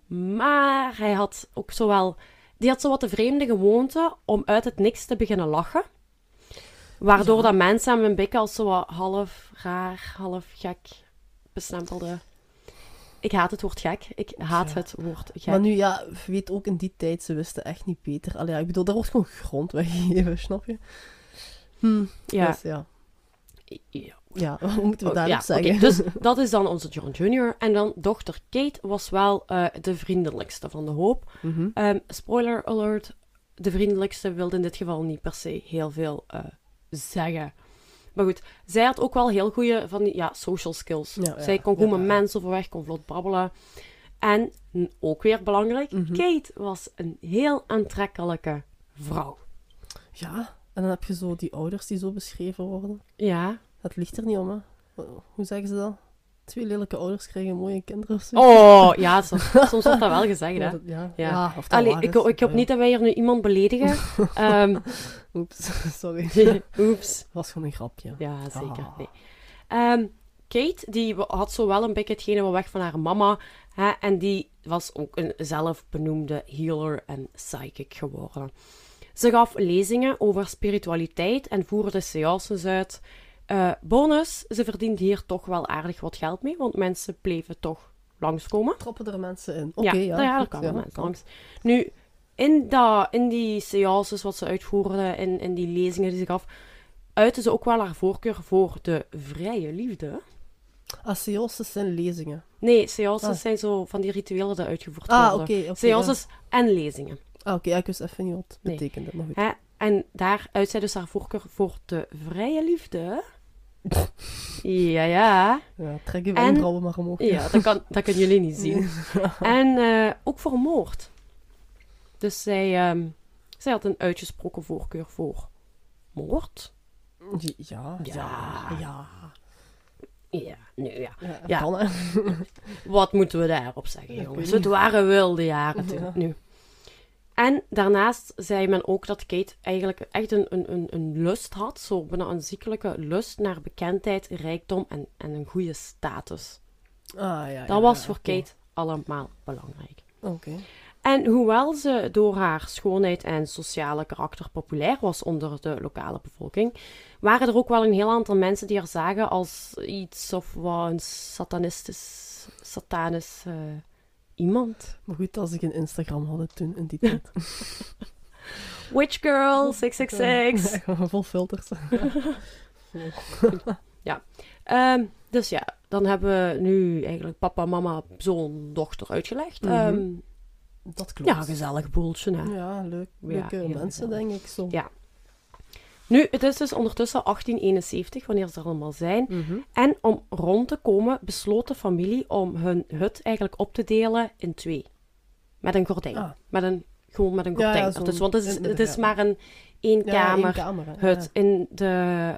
Speaker 1: Maar hij had ook zowel... Die had zowat de vreemde gewoonte om uit het niks te beginnen lachen. Waardoor
Speaker 2: Ja.
Speaker 1: dat mensen hem een beetje als zo half raar, half gek bestempelden. Ik haat het woord gek. Ik haat
Speaker 2: Ja.
Speaker 1: het woord gek.
Speaker 2: Maar nu, ja, weet ook in die tijd, ze wisten echt niet beter. Allee, ja, ik bedoel, daar wordt gewoon grond weggegeven, snap je? Hm,
Speaker 1: ja.
Speaker 2: dus ja.
Speaker 1: ja.
Speaker 2: Ja, wat moeten we
Speaker 1: Oh,
Speaker 2: daarop
Speaker 1: ja,
Speaker 2: zeggen?
Speaker 1: dus dat is dan onze John Jr. En dan dochter Kate was wel eh, de vriendelijkste van de hoop.
Speaker 2: Mhm.
Speaker 1: Ehm, spoiler alert, de vriendelijkste wilde in dit geval niet per se heel veel eh, zeggen. Maar goed, zij had ook wel heel goede van die ja, social skills.
Speaker 2: Ja,
Speaker 1: zij kon goed met mensen overweg, kon vlot babbelen. En ook weer belangrijk,
Speaker 2: Mhm.
Speaker 1: Kate was een heel aantrekkelijke vrouw.
Speaker 2: Ja, en dan heb je zo die ouders die zo beschreven worden.
Speaker 1: Ja.
Speaker 2: Het ligt er niet om, hè. Hoe zeggen ze dat? Twee lelijke ouders krijgen mooie kinderen of zo.
Speaker 1: Oh, ja, soms, soms wordt dat wel gezegd, hè.
Speaker 2: dat- ja.
Speaker 1: Ja.
Speaker 2: of dat
Speaker 1: Allee, ik,
Speaker 2: is.
Speaker 1: ik hoop niet dat wij hier nu iemand beledigen. Ehm,
Speaker 2: Oeps, sorry.
Speaker 1: Oeps.
Speaker 2: was gewoon een grapje.
Speaker 1: Ja, zeker.
Speaker 2: Ah.
Speaker 1: Nee. Ehm, Kate, die had zo wel een beetje hetgene wat weg van haar mama. Hè, en die was ook een zelfbenoemde healer en psychic geworden. Ze gaf lezingen over spiritualiteit en voerde seances uit. Eh, bonus, ze verdiende hier toch wel aardig wat geld mee, want mensen bleven toch langskomen.
Speaker 2: Trappen er mensen in. Oké, ja.
Speaker 1: ja, kwamen
Speaker 2: ja,
Speaker 1: mensen
Speaker 2: kan.
Speaker 1: langs. Nu, in, dat, in die seances wat ze uitvoerde, in, in die lezingen die ze gaf, uitte ze ook wel haar voorkeur voor de vrije liefde.
Speaker 2: Ah, seances zijn lezingen.
Speaker 1: Nee, seances
Speaker 2: Ah.
Speaker 1: zijn zo van die rituelen die uitgevoerd
Speaker 2: Ah,
Speaker 1: worden.
Speaker 2: oké. oké,
Speaker 1: Seances en lezingen.
Speaker 2: Ah, oké, ik wist even niet wat
Speaker 1: Nee.
Speaker 2: betekende. Maar goed.
Speaker 1: Hè? En daar zij dus haar voorkeur voor de vrije liefde. Ja, ja.
Speaker 2: Ja, trek je
Speaker 1: En-
Speaker 2: wenkbrauwen maar omhoog.
Speaker 1: Ja, dat, kan, dat kunnen jullie niet zien. En eh, ook voor moord. Dus zij, ehm, zij had een uitgesproken voorkeur voor moord.
Speaker 2: Ja, ja,
Speaker 1: Ja.
Speaker 2: ja.
Speaker 1: Ja, nu ja.
Speaker 2: Ja.
Speaker 1: Wat moeten we daarop zeggen, jongens? Het waren wilde jaren toen. Nu. En daarnaast zei men ook dat Kate eigenlijk echt een, een, een, lust had, zo bijna een ziekelijke lust naar bekendheid, rijkdom en, en een goede status.
Speaker 2: Ah, ja, ja,
Speaker 1: Dat was
Speaker 2: ja,
Speaker 1: voor. Kate allemaal belangrijk.
Speaker 2: Oké.
Speaker 1: En hoewel ze door haar schoonheid en sociale karakter populair was onder de lokale bevolking, waren er ook wel een heel aantal mensen die haar zagen als iets of wat een satanistisch, satanisch eh, iemand.
Speaker 2: Maar goed, als ik een Instagram had toen, in die tijd.
Speaker 1: Witch Girl 666.
Speaker 2: Ja, Vol filters.
Speaker 1: Ehm, dus ja, dan hebben we nu eigenlijk papa, mama, zoon, dochter uitgelegd.
Speaker 2: Mhm.
Speaker 1: Ehm,
Speaker 2: Dat klopt.
Speaker 1: ja, gezellig boeltje. Hè?
Speaker 2: Ja, leuk.
Speaker 1: Ja,
Speaker 2: Leuke mensen,
Speaker 1: gezellig.
Speaker 2: denk ik zo.
Speaker 1: Ja. Nu, het is dus ondertussen 1871, wanneer ze er allemaal zijn.
Speaker 2: Mhm.
Speaker 1: En om rond te komen, besloot de familie om hun hut eigenlijk op te delen in twee. Met een gordijn.
Speaker 2: Ah.
Speaker 1: Met een, gewoon met een
Speaker 2: Ja, ja,
Speaker 1: gordijn. dus, want het is, het is maar een één
Speaker 2: Ja,
Speaker 1: kamer
Speaker 2: hè.
Speaker 1: hut. In de,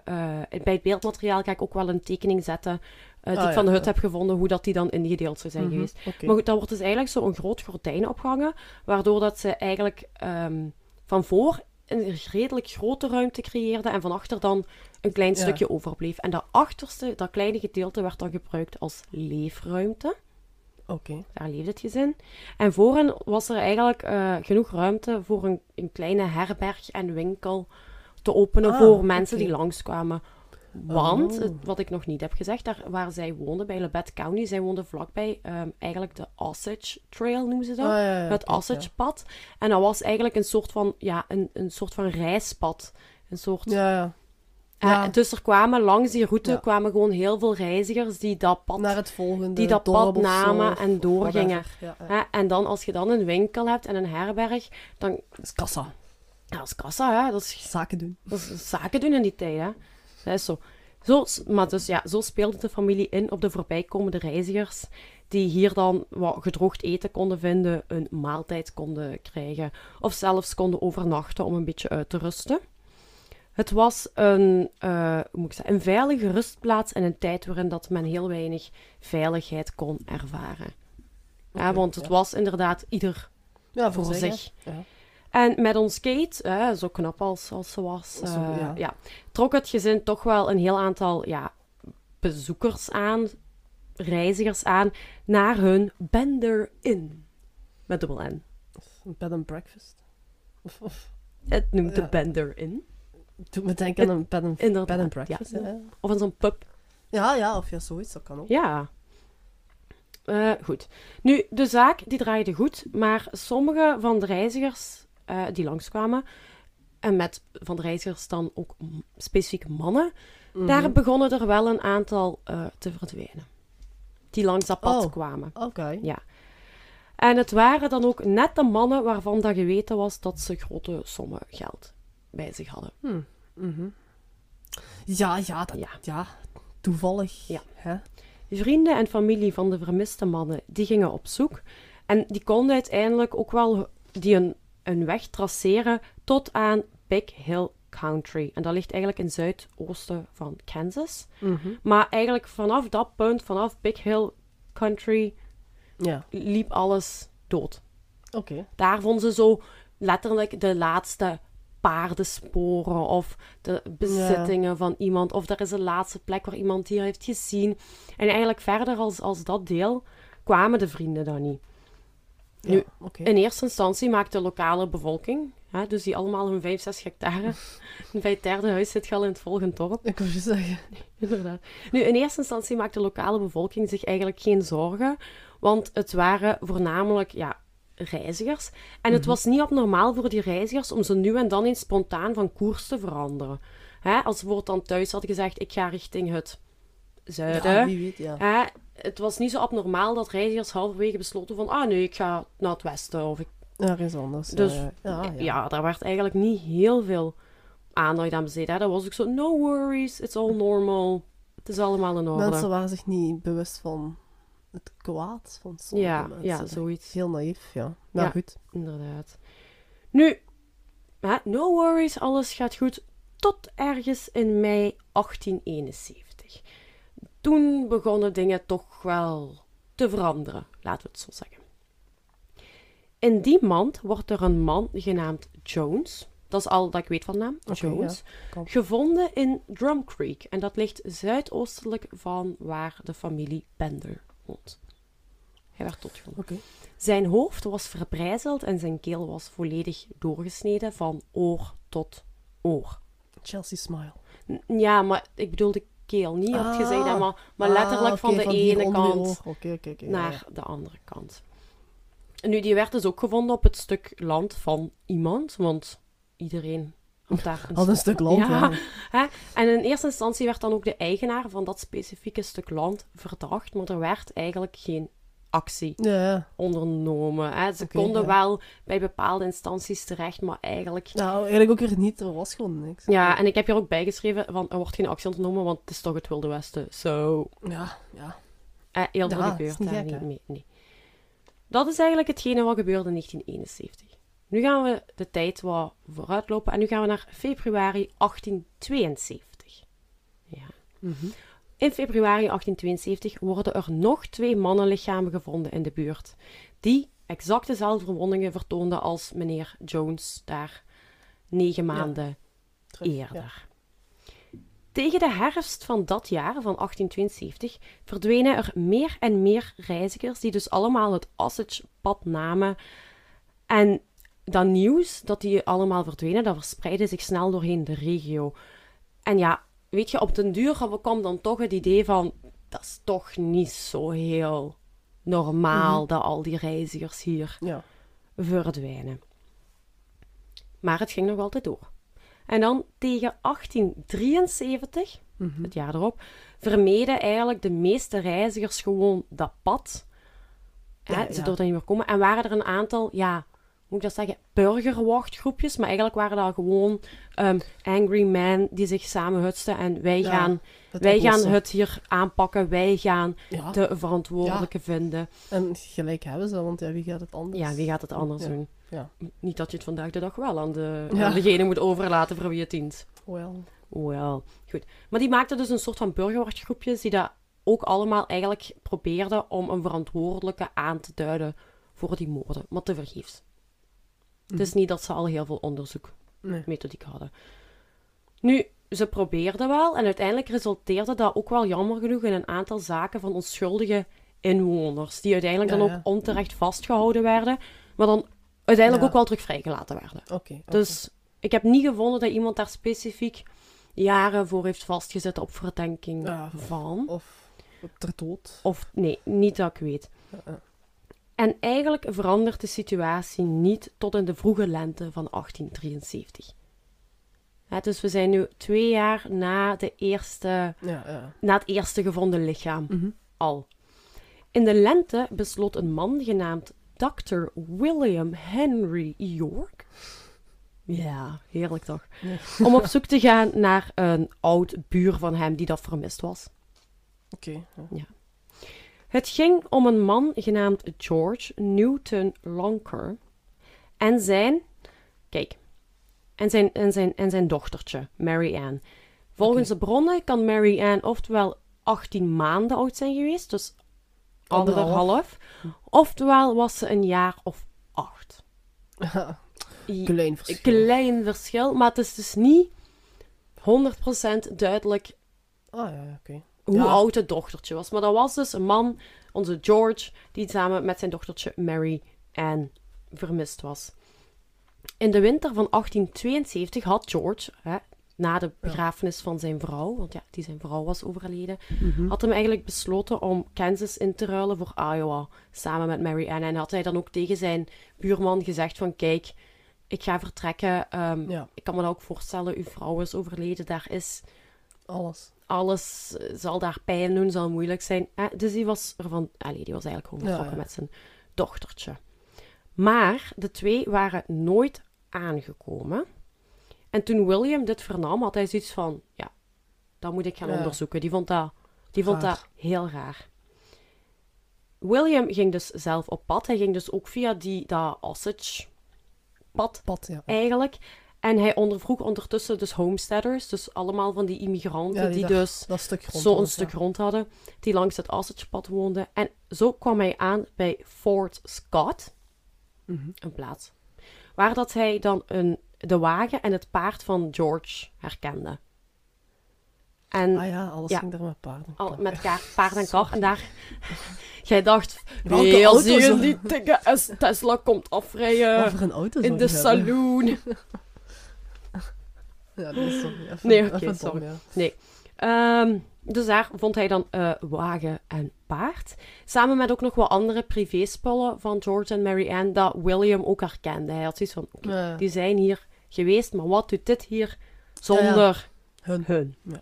Speaker 1: eh, bij het beeldmateriaal ga ik ook wel een tekening zetten eh, die
Speaker 2: Ah,
Speaker 1: ik van de hut heb gevonden, hoe dat die dan ingedeeld zou zijn
Speaker 2: Mhm,
Speaker 1: geweest. Maar goed, daar wordt dus eigenlijk zo'n groot gordijn opgehangen, waardoor dat ze eigenlijk ehm, van voor een redelijk grote ruimte creëerden en van achter dan een klein
Speaker 2: Ja.
Speaker 1: stukje overbleef. En dat achterste, dat kleine gedeelte, werd dan gebruikt als leefruimte.
Speaker 2: Oké.
Speaker 1: Daar leefde het gezin. En voorin was er eigenlijk eh, genoeg ruimte voor een, een kleine herberg en winkel te openen
Speaker 2: Ah,
Speaker 1: voor mensen
Speaker 2: oké.
Speaker 1: die langskwamen. Want,
Speaker 2: Oh.
Speaker 1: het- wat ik nog niet heb gezegd, daar waar zij woonden, bij Labette County, zij woonden vlakbij ehm, eigenlijk de Osage Trail, noemen ze dat.
Speaker 2: Ah, ja, ja,
Speaker 1: het. Osage-pad. En dat was eigenlijk een soort van, ja, een, een soort van reispad. Een soort...
Speaker 2: Ja, ja.
Speaker 1: Eh, dus er kwamen langs die route
Speaker 2: Ja.
Speaker 1: kwamen gewoon heel veel reizigers die dat pad
Speaker 2: Naar het volgende
Speaker 1: die dat pad namen
Speaker 2: of
Speaker 1: en doorgingen.
Speaker 2: Ja,
Speaker 1: en dan als je dan een winkel hebt en een herberg, dan...
Speaker 2: Dat is kassa.
Speaker 1: Ja, dat is kassa, hè. Dat is,
Speaker 2: Zaken doen.
Speaker 1: dat is zaken doen in die tijd, hè. Dat is zo. zo. Maar dus ja, zo speelde de familie in op de voorbijkomende reizigers, die hier dan wat gedroogd eten konden vinden, een maaltijd konden krijgen, of zelfs konden overnachten om een beetje uit te rusten. Het was een, eh, hoe moet ik zeggen, een veilige rustplaats in een tijd waarin dat men heel weinig veiligheid kon ervaren. ja, want het
Speaker 2: ja.
Speaker 1: was inderdaad ieder
Speaker 2: Ja,
Speaker 1: voor
Speaker 2: zich. Ja.
Speaker 1: En met ons Kate, hè, zo knap als, als ze was,
Speaker 2: Zo,
Speaker 1: eh,
Speaker 2: ja.
Speaker 1: ja, trok het gezin toch wel een heel aantal ja, bezoekers aan, reizigers aan, naar hun Bender Inn. Met dubbel N.
Speaker 2: Een bed and breakfast. Of, of
Speaker 1: Het noemt de
Speaker 2: Ja.
Speaker 1: Bender Inn.
Speaker 2: doet me denken aan een bed and,
Speaker 1: Inderdaad,
Speaker 2: bed and breakfast.
Speaker 1: ja.
Speaker 2: Ja.
Speaker 1: Of in zo'n pub.
Speaker 2: Ja, ja, of ja, zoiets, dat kan ook.
Speaker 1: Ja. Eh, goed. Nu, de zaak die draaide goed, maar sommige van de reizigers eh, die langskwamen, en met van de reizigers dan ook specifiek mannen,
Speaker 2: Mhm.
Speaker 1: daar begonnen er wel een aantal eh, te verdwijnen. Die langs dat pad
Speaker 2: Oh.
Speaker 1: kwamen.
Speaker 2: Oké.
Speaker 1: En het waren dan ook net de mannen waarvan dat geweten was dat ze grote sommen geld bij zich hadden.
Speaker 2: Hm. Mhm. Ja, ja, dat,
Speaker 1: Ja.
Speaker 2: ja. toevallig.
Speaker 1: Ja.
Speaker 2: Hè?
Speaker 1: Vrienden en familie van de vermiste mannen, die gingen op zoek. En die konden uiteindelijk ook wel die een, een weg traceren tot aan Big Hill Country. En dat ligt eigenlijk in het zuidoosten van Kansas.
Speaker 2: Mhm.
Speaker 1: Maar eigenlijk vanaf dat punt, vanaf Big Hill Country,
Speaker 2: Ja,
Speaker 1: liep alles dood.
Speaker 2: oké.
Speaker 1: Daar vonden ze zo letterlijk de laatste paardensporen of de bezittingen van iemand. Of er is een laatste plek waar iemand hier heeft gezien. En eigenlijk verder als, als dat deel kwamen de vrienden dan niet.
Speaker 2: Ja,
Speaker 1: Nu. In eerste instantie maakte de lokale bevolking, hè, dus die allemaal hun 5, 6 hectare, bij het derde huis zit je al in het volgende dorp.
Speaker 2: Ik wou je zeggen.
Speaker 1: Inderdaad. Nu, in eerste instantie maakte de lokale bevolking zich eigenlijk geen zorgen, want het waren voornamelijk ja, reizigers. En het
Speaker 2: Mhm.
Speaker 1: was niet abnormaal voor die reizigers om ze nu en dan eens spontaan van koers te veranderen. Hè, als ze bijvoorbeeld dan thuis hadden gezegd, ik ga richting het zuiden.
Speaker 2: Ja, wie weet, ja.
Speaker 1: Hè, het was niet zo abnormaal dat reizigers halverwege besloten van, ah nee, ik ga naar het westen. Of ik...
Speaker 2: Ergens anders.
Speaker 1: Dus,
Speaker 2: ja, ja. Ja, ja.
Speaker 1: ja, daar werd eigenlijk niet heel veel aandacht aan besteed. Hè. Dat was ook zo, no worries, it's all normal. Het is allemaal in orde.
Speaker 2: Mensen waren zich niet bewust van het kwaad van sommige
Speaker 1: ja,
Speaker 2: mensen.
Speaker 1: ja, zoiets.
Speaker 2: Heel naïef, ja. Maar
Speaker 1: Ja.
Speaker 2: goed.
Speaker 1: Inderdaad. Nu, hè, no worries, alles gaat goed. Tot ergens in mei 1871. Toen begonnen dingen toch wel te veranderen, laten we het zo zeggen. In die mand wordt er een man genaamd Jones, dat is al dat ik weet van naam, Jones,
Speaker 2: ja,
Speaker 1: gevonden in Drum Creek. En dat ligt zuidoostelijk van waar de familie Bender woont. Hij werd doodgevonden.
Speaker 2: Oké.
Speaker 1: Zijn hoofd was verbrijzeld en zijn keel was volledig doorgesneden van oor tot oor.
Speaker 2: Chelsea Smile.
Speaker 1: N- Ja, maar ik bedoel de keel, niet op gezegd,
Speaker 2: Ah.
Speaker 1: maar, maar
Speaker 2: Ah,
Speaker 1: letterlijk
Speaker 2: oké,
Speaker 1: van de ene kant
Speaker 2: ja,
Speaker 1: naar
Speaker 2: ja.
Speaker 1: de andere kant. En nu, die werd dus ook gevonden op het stuk land van iemand, want iedereen had daar een
Speaker 2: Had een stuk land,
Speaker 1: Ja. En in eerste instantie werd dan ook de eigenaar van dat specifieke stuk land verdacht, maar er werd eigenlijk geen actie
Speaker 2: Ja,
Speaker 1: ondernomen. Hè? Ze konden
Speaker 2: ja.
Speaker 1: wel bij bepaalde instanties terecht, maar eigenlijk...
Speaker 2: Nou, eigenlijk ook weer niet. Er was gewoon niks.
Speaker 1: Ja, en ik heb hier ook bijgeschreven, van er wordt geen actie ondernomen, want het is toch het Wilde Westen. Zo,
Speaker 2: Ja, ja.
Speaker 1: eh, eerder
Speaker 2: Ja,
Speaker 1: gebeurt
Speaker 2: niet
Speaker 1: daar mee. Nee. Dat is eigenlijk hetgene wat gebeurde in 1971. Nu gaan we de tijd wat vooruitlopen en nu gaan we naar februari 1872. Ja.
Speaker 2: Mhm.
Speaker 1: In februari 1872 worden er nog twee mannenlichamen gevonden in de buurt, die exact dezelfde verwondingen vertoonden als meneer Jones daar negen maanden
Speaker 2: Terug,
Speaker 1: eerder.
Speaker 2: ja.
Speaker 1: Tegen de herfst van dat jaar, van 1872, verdwenen er meer en meer reizigers die dus allemaal het Osage-pad namen. En dat nieuws dat die allemaal verdwenen, dat verspreidde zich snel doorheen de regio. En ja, weet je, op den duur kwam dan toch het idee van, dat is toch niet zo heel normaal dat al die reizigers hier
Speaker 2: Ja.
Speaker 1: verdwijnen. Maar het ging nog altijd door. En dan tegen 1873,
Speaker 2: Mhm.
Speaker 1: het jaar erop, vermeden eigenlijk de meeste reizigers gewoon dat pad. Hè,
Speaker 2: Ja,
Speaker 1: Ze
Speaker 2: ja.
Speaker 1: durfden niet meer komen. En waren er een aantal, ja, moet ik dat zeggen, burgerwachtgroepjes. Maar eigenlijk waren dat gewoon ehm, angry men die zich samenhutsten. En wij,
Speaker 2: Ja,
Speaker 1: gaan,
Speaker 2: Het
Speaker 1: wij gaan het hier aanpakken. Wij gaan
Speaker 2: Ja.
Speaker 1: de verantwoordelijke vinden.
Speaker 2: En gelijk hebben ze, want ja, wie gaat het anders?
Speaker 1: Ja, wie gaat het anders doen?
Speaker 2: Ja.
Speaker 1: Niet dat je het vandaag de dag wel aan, de, aan degene moet overlaten voor wie het dient.
Speaker 2: Wel.
Speaker 1: Wel, goed. Maar die maakten dus een soort van burgerwachtgroepjes die dat ook allemaal eigenlijk probeerden om een verantwoordelijke aan te duiden voor die moorden, maar tevergeefs. Het is niet dat ze al heel veel onderzoek
Speaker 2: Nee.
Speaker 1: methodiek hadden. Nu, ze probeerden wel en uiteindelijk resulteerde dat ook wel jammer genoeg in een aantal zaken van onschuldige inwoners, die uiteindelijk
Speaker 2: Ja,
Speaker 1: dan
Speaker 2: ja.
Speaker 1: ook onterecht vastgehouden werden, maar dan uiteindelijk
Speaker 2: Ja.
Speaker 1: ook wel terug vrijgelaten werden.
Speaker 2: Oké.
Speaker 1: Dus ik heb niet gevonden dat iemand daar specifiek jaren voor heeft vastgezet op verdenking
Speaker 2: Ja.
Speaker 1: van.
Speaker 2: Of ter dood.
Speaker 1: Of nee, niet dat ik weet. En eigenlijk verandert de situatie niet tot in de vroege lente van 1873. Hè, dus we zijn nu twee jaar na, de eerste,
Speaker 2: Ja, ja.
Speaker 1: na het eerste gevonden lichaam
Speaker 2: Mhm.
Speaker 1: al. In de lente besloot een man genaamd Dr. William Henry York. Ja, heerlijk toch? Om op zoek te gaan naar een oud buur van hem die dat vermist was.
Speaker 2: Oké. ja.
Speaker 1: Het ging om een man genaamd George Newton Lonker en zijn, kijk, en zijn, en zijn, en zijn dochtertje, Mary Ann. Volgens de bronnen kan Mary Ann oftewel 18 maanden oud zijn geweest, dus
Speaker 2: Anderhalf.
Speaker 1: anderhalf, oftewel was ze een jaar of acht.
Speaker 2: Klein verschil.
Speaker 1: Klein verschil, maar het is dus niet 100% duidelijk
Speaker 2: Ah ja, ja, oké.
Speaker 1: Hoe
Speaker 2: Ja.
Speaker 1: oud het dochtertje was. Maar dat was dus een man, onze George, die samen met zijn dochtertje Mary Ann vermist was. In de winter van 1872 had George, hè, na de begrafenis van zijn vrouw, want ja, die zijn vrouw was overleden,
Speaker 2: Mhm.
Speaker 1: had hem eigenlijk besloten om Kansas in te ruilen voor Iowa, samen met Mary Ann. En had hij dan ook tegen zijn buurman gezegd van, kijk, ik ga vertrekken. ehm,
Speaker 2: Ja.
Speaker 1: Ik kan me dat ook voorstellen, uw vrouw is overleden, daar is
Speaker 2: Alles.
Speaker 1: alles eh, zal daar pijn doen, zal moeilijk zijn. Eh, dus die was ervan, allee, die was eigenlijk gewoon
Speaker 2: Ja,
Speaker 1: vertrokken
Speaker 2: ja.
Speaker 1: met zijn dochtertje. Maar de twee waren nooit aangekomen. En toen William dit vernam, had hij zoiets van, ja, dat moet ik gaan
Speaker 2: Ja.
Speaker 1: onderzoeken. Die vond dat, die vond
Speaker 2: Raar.
Speaker 1: dat heel raar. William ging dus zelf op pad. Hij ging dus ook via die, dat Osage-pad
Speaker 2: Pad, ja.
Speaker 1: eigenlijk. En hij ondervroeg ondertussen dus homesteaders, dus allemaal van die immigranten
Speaker 2: Ja,
Speaker 1: die,
Speaker 2: die daar
Speaker 1: dus zo'n stuk grond hadden, die langs het Osage-pad woonden. En zo kwam hij aan bij Fort Scott,
Speaker 2: Mhm.
Speaker 1: een plaats, waar dat hij dan een, de wagen en het paard van George herkende. En
Speaker 2: Ah ja, alles
Speaker 1: Ja.
Speaker 2: ging er met paarden.
Speaker 1: al, met paard en kar. En daar... Jij dacht, nee, als je die dikke Tesla komt afrijden
Speaker 2: een auto
Speaker 1: in de
Speaker 2: hebben?
Speaker 1: saloon.
Speaker 2: Ja, dat is. Even,
Speaker 1: Nee, oké,
Speaker 2: ja.
Speaker 1: Ehm, dus daar vond hij dan eh, wagen en paard. Samen met ook nog wat andere privéspullen van George en Mary Ann, dat William ook herkende. Hij had zoiets van, oké,
Speaker 2: Ja.
Speaker 1: die zijn hier geweest, maar wat doet dit hier zonder
Speaker 2: Hun.
Speaker 1: hun?
Speaker 2: Ja.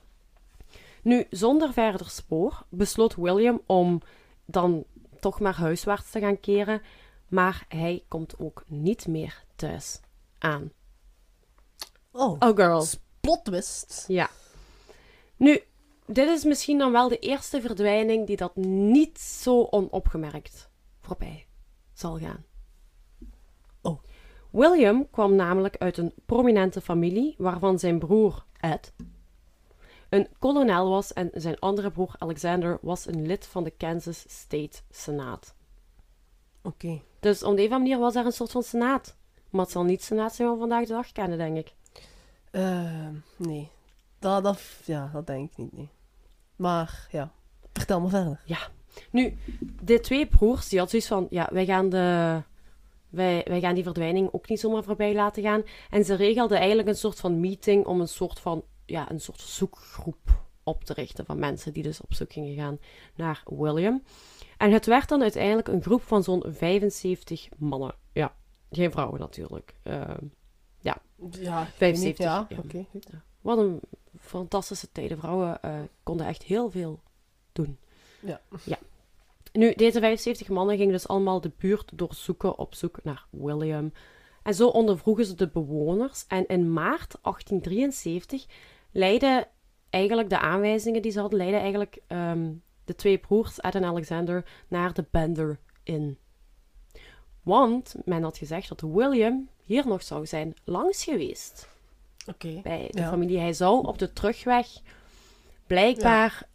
Speaker 1: Nu, zonder verder spoor besloot William om dan toch maar huiswaarts te gaan keren, maar hij komt ook niet meer thuis aan.
Speaker 2: Oh,
Speaker 1: Oh, girl.
Speaker 2: plot twist.
Speaker 1: Ja. Nu, dit is misschien dan wel de eerste verdwijning die dat niet zo onopgemerkt voorbij zal gaan.
Speaker 2: Oh.
Speaker 1: William kwam namelijk uit een prominente familie waarvan zijn broer Ed een kolonel was en zijn andere broer Alexander was een lid van de Kansas State Senaat.
Speaker 2: Oké.
Speaker 1: Dus op de een of andere manier was er een soort van senaat. Maar het zal niet senaat zijn van vandaag de dag kennen, denk ik.
Speaker 2: Ehm, nee. Dat, dat, ja, dat denk ik niet, nee. Maar, ja. Vertel me verder.
Speaker 1: Nu, de twee broers, die hadden zoiets van, ja, wij gaan, de, wij, wij gaan die verdwijning ook niet zomaar voorbij laten gaan. En ze regelden eigenlijk een soort van meeting om een soort van, ja, een soort zoekgroep op te richten van mensen die dus op zoek gingen gaan naar William. En het werd dan uiteindelijk een groep van zo'n 75 mannen. Ja, geen vrouwen natuurlijk. Ehm,
Speaker 2: Ja,
Speaker 1: 75,
Speaker 2: Ja,
Speaker 1: ja.
Speaker 2: oké.
Speaker 1: wat een fantastische tijden. Vrouwen eh, konden echt heel veel doen.
Speaker 2: Ja.
Speaker 1: ja. Nu, deze 75 mannen gingen dus allemaal de buurt doorzoeken op zoek naar William. En zo ondervroegen ze de bewoners. En in maart 1873 leidden eigenlijk de aanwijzingen die ze hadden, leidden eigenlijk ehm, de twee broers, Ed en Alexander, naar de Bender Inn. Want men had gezegd dat William hier nog zou zijn langs geweest
Speaker 2: Oké.
Speaker 1: bij de
Speaker 2: Ja.
Speaker 1: familie. Hij zou op de terugweg blijkbaar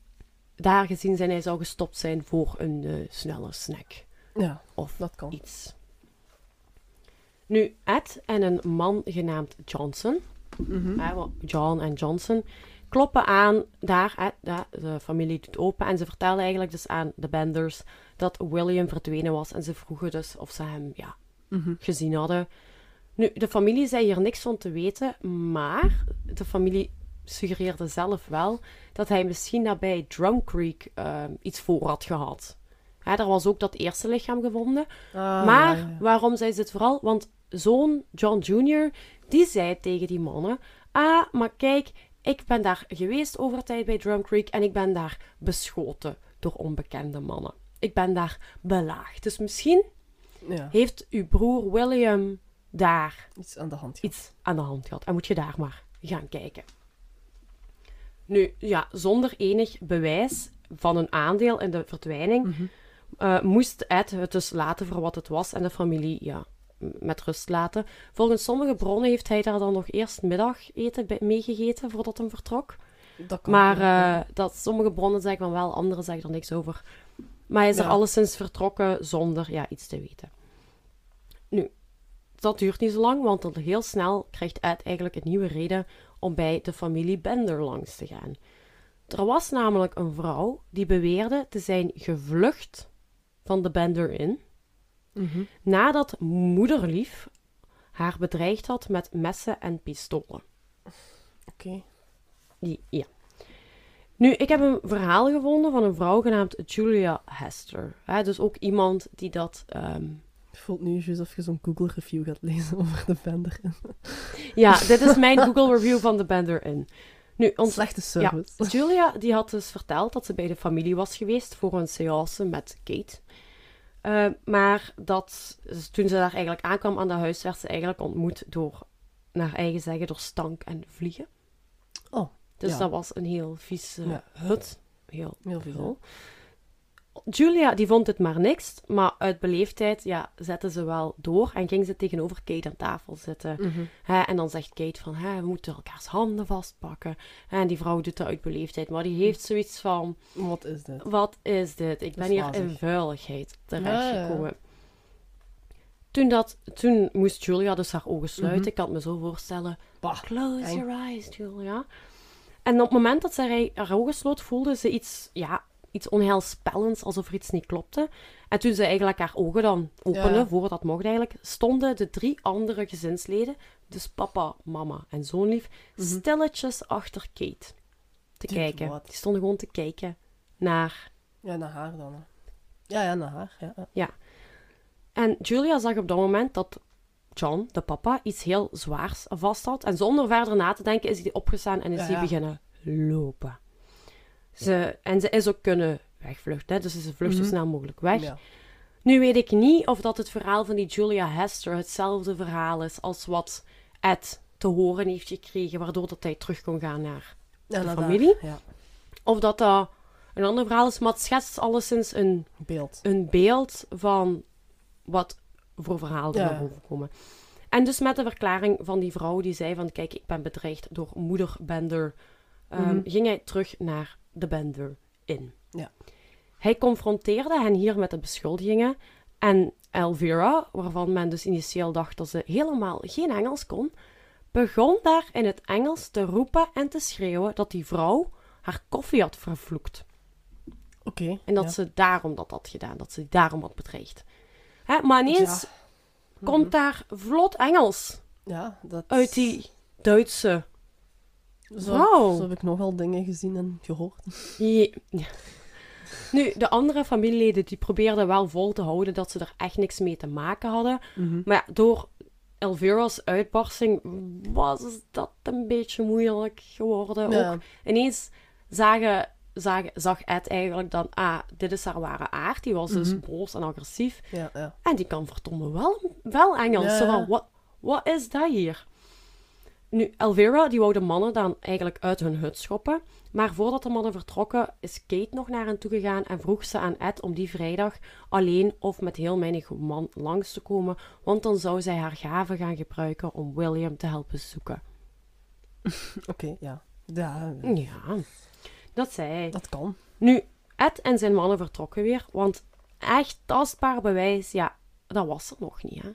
Speaker 1: daar gezien zijn. Hij zou gestopt zijn voor een eh, snelle snack
Speaker 2: Ja,
Speaker 1: of
Speaker 2: dat kan.
Speaker 1: iets. Nu, Ed en een man genaamd Johnson,
Speaker 2: Mhm.
Speaker 1: John en Johnson, kloppen aan daar, de familie doet open en ze vertellen eigenlijk dus aan de Benders dat William verdwenen was en ze vroegen dus of ze hem ja,
Speaker 2: Mhm.
Speaker 1: gezien hadden. Nu, de familie zei hier niks van te weten, maar de familie suggereerde zelf wel dat hij misschien daarbij Drum Creek eh, iets voor had gehad. Hè, daar was ook dat eerste lichaam gevonden.
Speaker 2: Ah,
Speaker 1: maar
Speaker 2: ja, ja.
Speaker 1: waarom zei ze het vooral? Want zoon John Jr., die zei tegen die mannen... Ah, maar kijk, ik ben daar geweest over tijd bij Drum Creek en ik ben daar beschoten door onbekende mannen. Ik ben daar belaagd. Dus misschien
Speaker 2: Ja,
Speaker 1: heeft uw broer William daar
Speaker 2: iets aan de hand.
Speaker 1: iets aan de hand gehad. En moet je daar maar gaan kijken. Nu, ja, zonder enig bewijs van een aandeel in de verdwijning,
Speaker 2: Mhm.
Speaker 1: eh, moest Ed het dus laten voor wat het was en de familie, ja, met rust laten. Volgens sommige bronnen heeft hij daar dan nog eerst middageten bij- meegegeten voordat hij vertrok.
Speaker 2: Dat kan.
Speaker 1: Maar eh, dat sommige bronnen zeggen van wel, andere zeggen er niks over. Maar hij is er alleszins vertrokken zonder ja, iets te weten. Nu, dat duurt niet zo lang, want al heel snel krijgt Ed eigenlijk een nieuwe reden om bij de familie Bender langs te gaan. Er was namelijk een vrouw die beweerde te zijn gevlucht van de Bender Inn
Speaker 2: Mhm.
Speaker 1: nadat moederlief haar bedreigd had met messen en pistolen.
Speaker 2: Oké.
Speaker 1: Die- Ja. Nu, ik heb een verhaal gevonden van een vrouw genaamd Julia Hester. Hè, dus ook iemand die dat... ehm,
Speaker 2: Het voelt nu juist alsof je zo'n Google-review gaat lezen over de Bender.
Speaker 1: Ja, dit is mijn Google review van de Bender in. Nu, ons...
Speaker 2: Slechte service.
Speaker 1: Julia die had dus verteld dat ze bij de familie was geweest voor een seance met Kate. Eh, maar dat toen ze daar eigenlijk aankwam aan de huis, werd ze eigenlijk ontmoet door, naar eigen zeggen, door stank en vliegen.
Speaker 2: Oh,
Speaker 1: Dus
Speaker 2: ja.
Speaker 1: dat was een heel vieze
Speaker 2: Ja.
Speaker 1: hut. Heel
Speaker 2: Heel veel.
Speaker 1: Julia die vond het maar niks, maar uit beleefdheid ja, zette ze wel door en ging ze tegenover Kate aan tafel zitten.
Speaker 2: Mhm.
Speaker 1: En dan zegt Kate van, hè, we moeten elkaars handen vastpakken. En die vrouw doet dat uit beleefdheid, maar die heeft zoiets van,
Speaker 2: Wat is dit?
Speaker 1: wat is dit? Ik ben hier in vuiligheid
Speaker 2: Ja, ja.
Speaker 1: terechtgekomen. Toen, dat, toen moest Julia dus haar ogen sluiten.
Speaker 2: Mhm.
Speaker 1: Ik kan het me zo voorstellen.
Speaker 2: Bah,
Speaker 1: Close
Speaker 2: eng.
Speaker 1: your eyes, Julia. En op het moment dat zij haar ogen sloot, voelde ze iets, ja, iets onheilspellends, alsof er iets niet klopte. En toen ze eigenlijk haar ogen dan opende,
Speaker 2: Ja.
Speaker 1: voor dat mocht eigenlijk, stonden de drie andere gezinsleden, dus papa, mama en zoonlief,
Speaker 2: Mhm.
Speaker 1: stilletjes achter Kate te
Speaker 2: Dude,
Speaker 1: kijken.
Speaker 2: what?
Speaker 1: Die stonden gewoon te kijken naar
Speaker 2: Ja, naar haar dan. Hè. Ja, ja, naar haar. Ja, ja.
Speaker 1: En Julia zag op dat moment dat John, de papa, iets heel zwaars vast had. En zonder verder na te denken is hij opgestaan en is
Speaker 2: Ja,
Speaker 1: hij
Speaker 2: ja.
Speaker 1: beginnen lopen. Ze, en ze is ook kunnen wegvluchten, hè, dus ze vlucht zo
Speaker 2: Mhm.
Speaker 1: snel mogelijk weg.
Speaker 2: Ja.
Speaker 1: Nu weet ik niet of dat het verhaal van die Julia Hester hetzelfde verhaal is als wat Ed te horen heeft gekregen, waardoor dat hij terug kon gaan naar... De familie?
Speaker 2: Ja,
Speaker 1: Of dat dat een ander verhaal is, maar het schetst alleszins een
Speaker 2: beeld.
Speaker 1: een beeld van wat voor verhaal er naar boven komen. En dus met de verklaring van die vrouw die zei van kijk, ik ben bedreigd door moeder Ehm,
Speaker 2: Mhm.
Speaker 1: ging hij terug naar de Bender in.
Speaker 2: Ja.
Speaker 1: Hij confronteerde hen hier met de beschuldigingen en Elvira, waarvan men dus initieel dacht dat ze helemaal geen Engels kon, begon daar in het Engels te roepen en te schreeuwen dat die vrouw haar koffie had vervloekt.
Speaker 2: Oké.
Speaker 1: En dat
Speaker 2: ja.
Speaker 1: ze daarom dat had gedaan, dat ze daarom had bedreigd. Hè, maar ineens
Speaker 2: Ja.
Speaker 1: komt daar vlot Engels
Speaker 2: Ja, dat...
Speaker 1: uit die Duitse.
Speaker 2: Zo,
Speaker 1: Wauw.
Speaker 2: zo heb ik nogal dingen gezien en gehoord.
Speaker 1: Ja. Nu, de andere familieleden die probeerden wel vol te houden dat ze er echt niks mee te maken hadden. Maar ja, door Elvira's uitbarsting was dat een beetje moeilijk geworden.
Speaker 2: Ja.
Speaker 1: Ook ineens zagen, zagen, zag Ed eigenlijk dan, ah, dit is haar ware aard. Die was dus
Speaker 2: Mhm.
Speaker 1: boos en agressief.
Speaker 2: Ja, ja.
Speaker 1: En die kan verdomme wel, wel Engels. Zo van, wat, wat is dat hier? Nu, Elvira, die wou de mannen dan eigenlijk uit hun hut schoppen. Maar voordat de mannen vertrokken, is Kate nog naar hen toe gegaan en vroeg ze aan Ed om die vrijdag alleen of met heel weinig man langs te komen, want dan zou zij haar gaven gaan gebruiken om William te helpen zoeken.
Speaker 2: Oké, ja. Ja,
Speaker 1: Ja, dat zei hij.
Speaker 2: dat kan.
Speaker 1: Nu, Ed en zijn mannen vertrokken weer, want echt tastbaar bewijs, ja, dat was er nog niet, hè.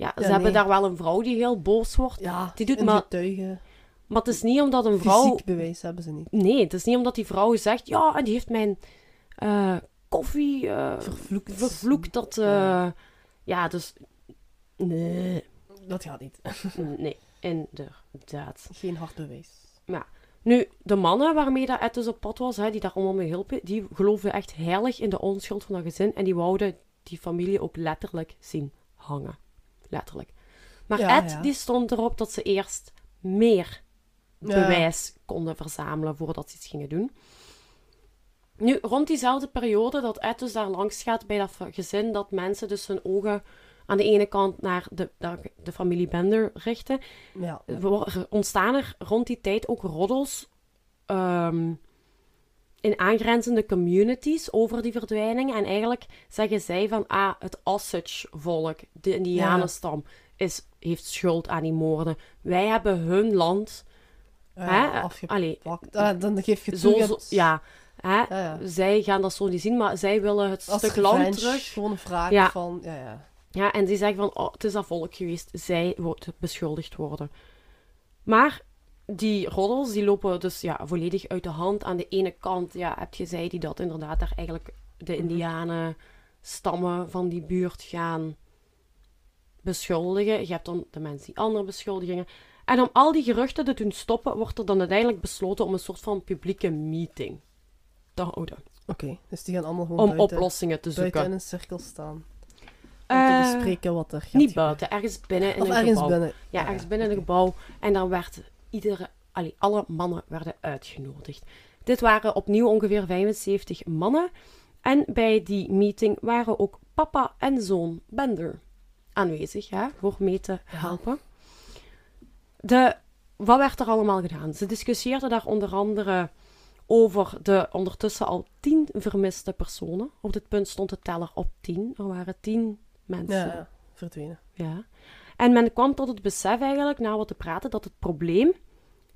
Speaker 1: Ja, ze
Speaker 2: Ja,
Speaker 1: hebben daar wel een vrouw die heel boos wordt,
Speaker 2: Ja,
Speaker 1: Die doet maar-
Speaker 2: getuige.
Speaker 1: maar het is niet omdat een vrouw...
Speaker 2: Fysiek bewijs hebben ze niet.
Speaker 1: Nee, het is niet omdat die vrouw zegt, ja, en die heeft mijn eh, koffie eh,
Speaker 2: Vervloekt.
Speaker 1: vervloekt, dat... eh,
Speaker 2: Ja.
Speaker 1: ja, dus... Nee,
Speaker 2: Dat gaat niet.
Speaker 1: nee, inderdaad.
Speaker 2: Geen hard bewijs.
Speaker 1: Nu, de mannen waarmee dat Ed dus op pad was, hè, die daar allemaal mee hielpen, die geloofden echt heilig in de onschuld van dat gezin en die wouden die familie ook letterlijk zien hangen. Letterlijk. Maar
Speaker 2: Ja,
Speaker 1: Ed,
Speaker 2: ja.
Speaker 1: die stond erop dat ze eerst meer bewijs konden verzamelen voordat ze iets gingen doen. Nu, rond diezelfde periode dat Ed dus daar langs gaat bij dat gezin, dat mensen dus hun ogen aan de ene kant naar de, naar de familie Bender richten,
Speaker 2: Ja.
Speaker 1: ontstaan er rond die tijd ook roddels ehm, in aangrenzende communities over die verdwijning. En eigenlijk zeggen zij van, ah, het Osage-volk, de Indianenstam, is, heeft schuld aan die moorden. Wij hebben hun land,
Speaker 2: Ja,
Speaker 1: hè, allee,
Speaker 2: Ah, dan geef je
Speaker 1: zo, ja, hè,
Speaker 2: Ja, ja.
Speaker 1: zij gaan dat zo niet zien, maar zij willen het
Speaker 2: Als
Speaker 1: stuk land terug.
Speaker 2: Gewoon een vraag
Speaker 1: Ja.
Speaker 2: van... Ja, ja.
Speaker 1: Ja, en die zeggen van, oh, het is dat volk geweest. Zij wordt beschuldigd worden. Maar die roddels, die lopen dus ja, volledig uit de hand. Aan de ene kant ja, heb je zij die dat inderdaad daar eigenlijk de
Speaker 2: Mhm.
Speaker 1: indianen stammen van die buurt gaan beschuldigen. Je hebt dan de mensen die andere beschuldigingen. En om al die geruchten te doen stoppen, wordt er dan uiteindelijk besloten om een soort van publieke meeting te houden.
Speaker 2: Oké, dus die gaan allemaal gewoon
Speaker 1: Om
Speaker 2: buiten,
Speaker 1: oplossingen te
Speaker 2: buiten in
Speaker 1: zoeken.
Speaker 2: een cirkel staan. Om
Speaker 1: Eh,
Speaker 2: te bespreken wat er gaat
Speaker 1: Niet buiten, ergens binnen in
Speaker 2: Of
Speaker 1: een
Speaker 2: ergens
Speaker 1: gebouw.
Speaker 2: binnen.
Speaker 1: Ja, ergens binnen een gebouw. En dan werd iedere, allee, alle mannen werden uitgenodigd. Dit waren opnieuw ongeveer 75 mannen. En bij die meeting waren ook papa en zoon Bender aanwezig, ja, voor mee te helpen. De, wat werd er allemaal gedaan? Ze discussieerden daar onder andere over de ondertussen al tien vermiste personen. Op dit punt stond de teller op tien. Er waren tien mensen.
Speaker 2: Ja, ja, verdwenen.
Speaker 1: Ja. En men kwam tot het besef eigenlijk, na wat te praten, dat het probleem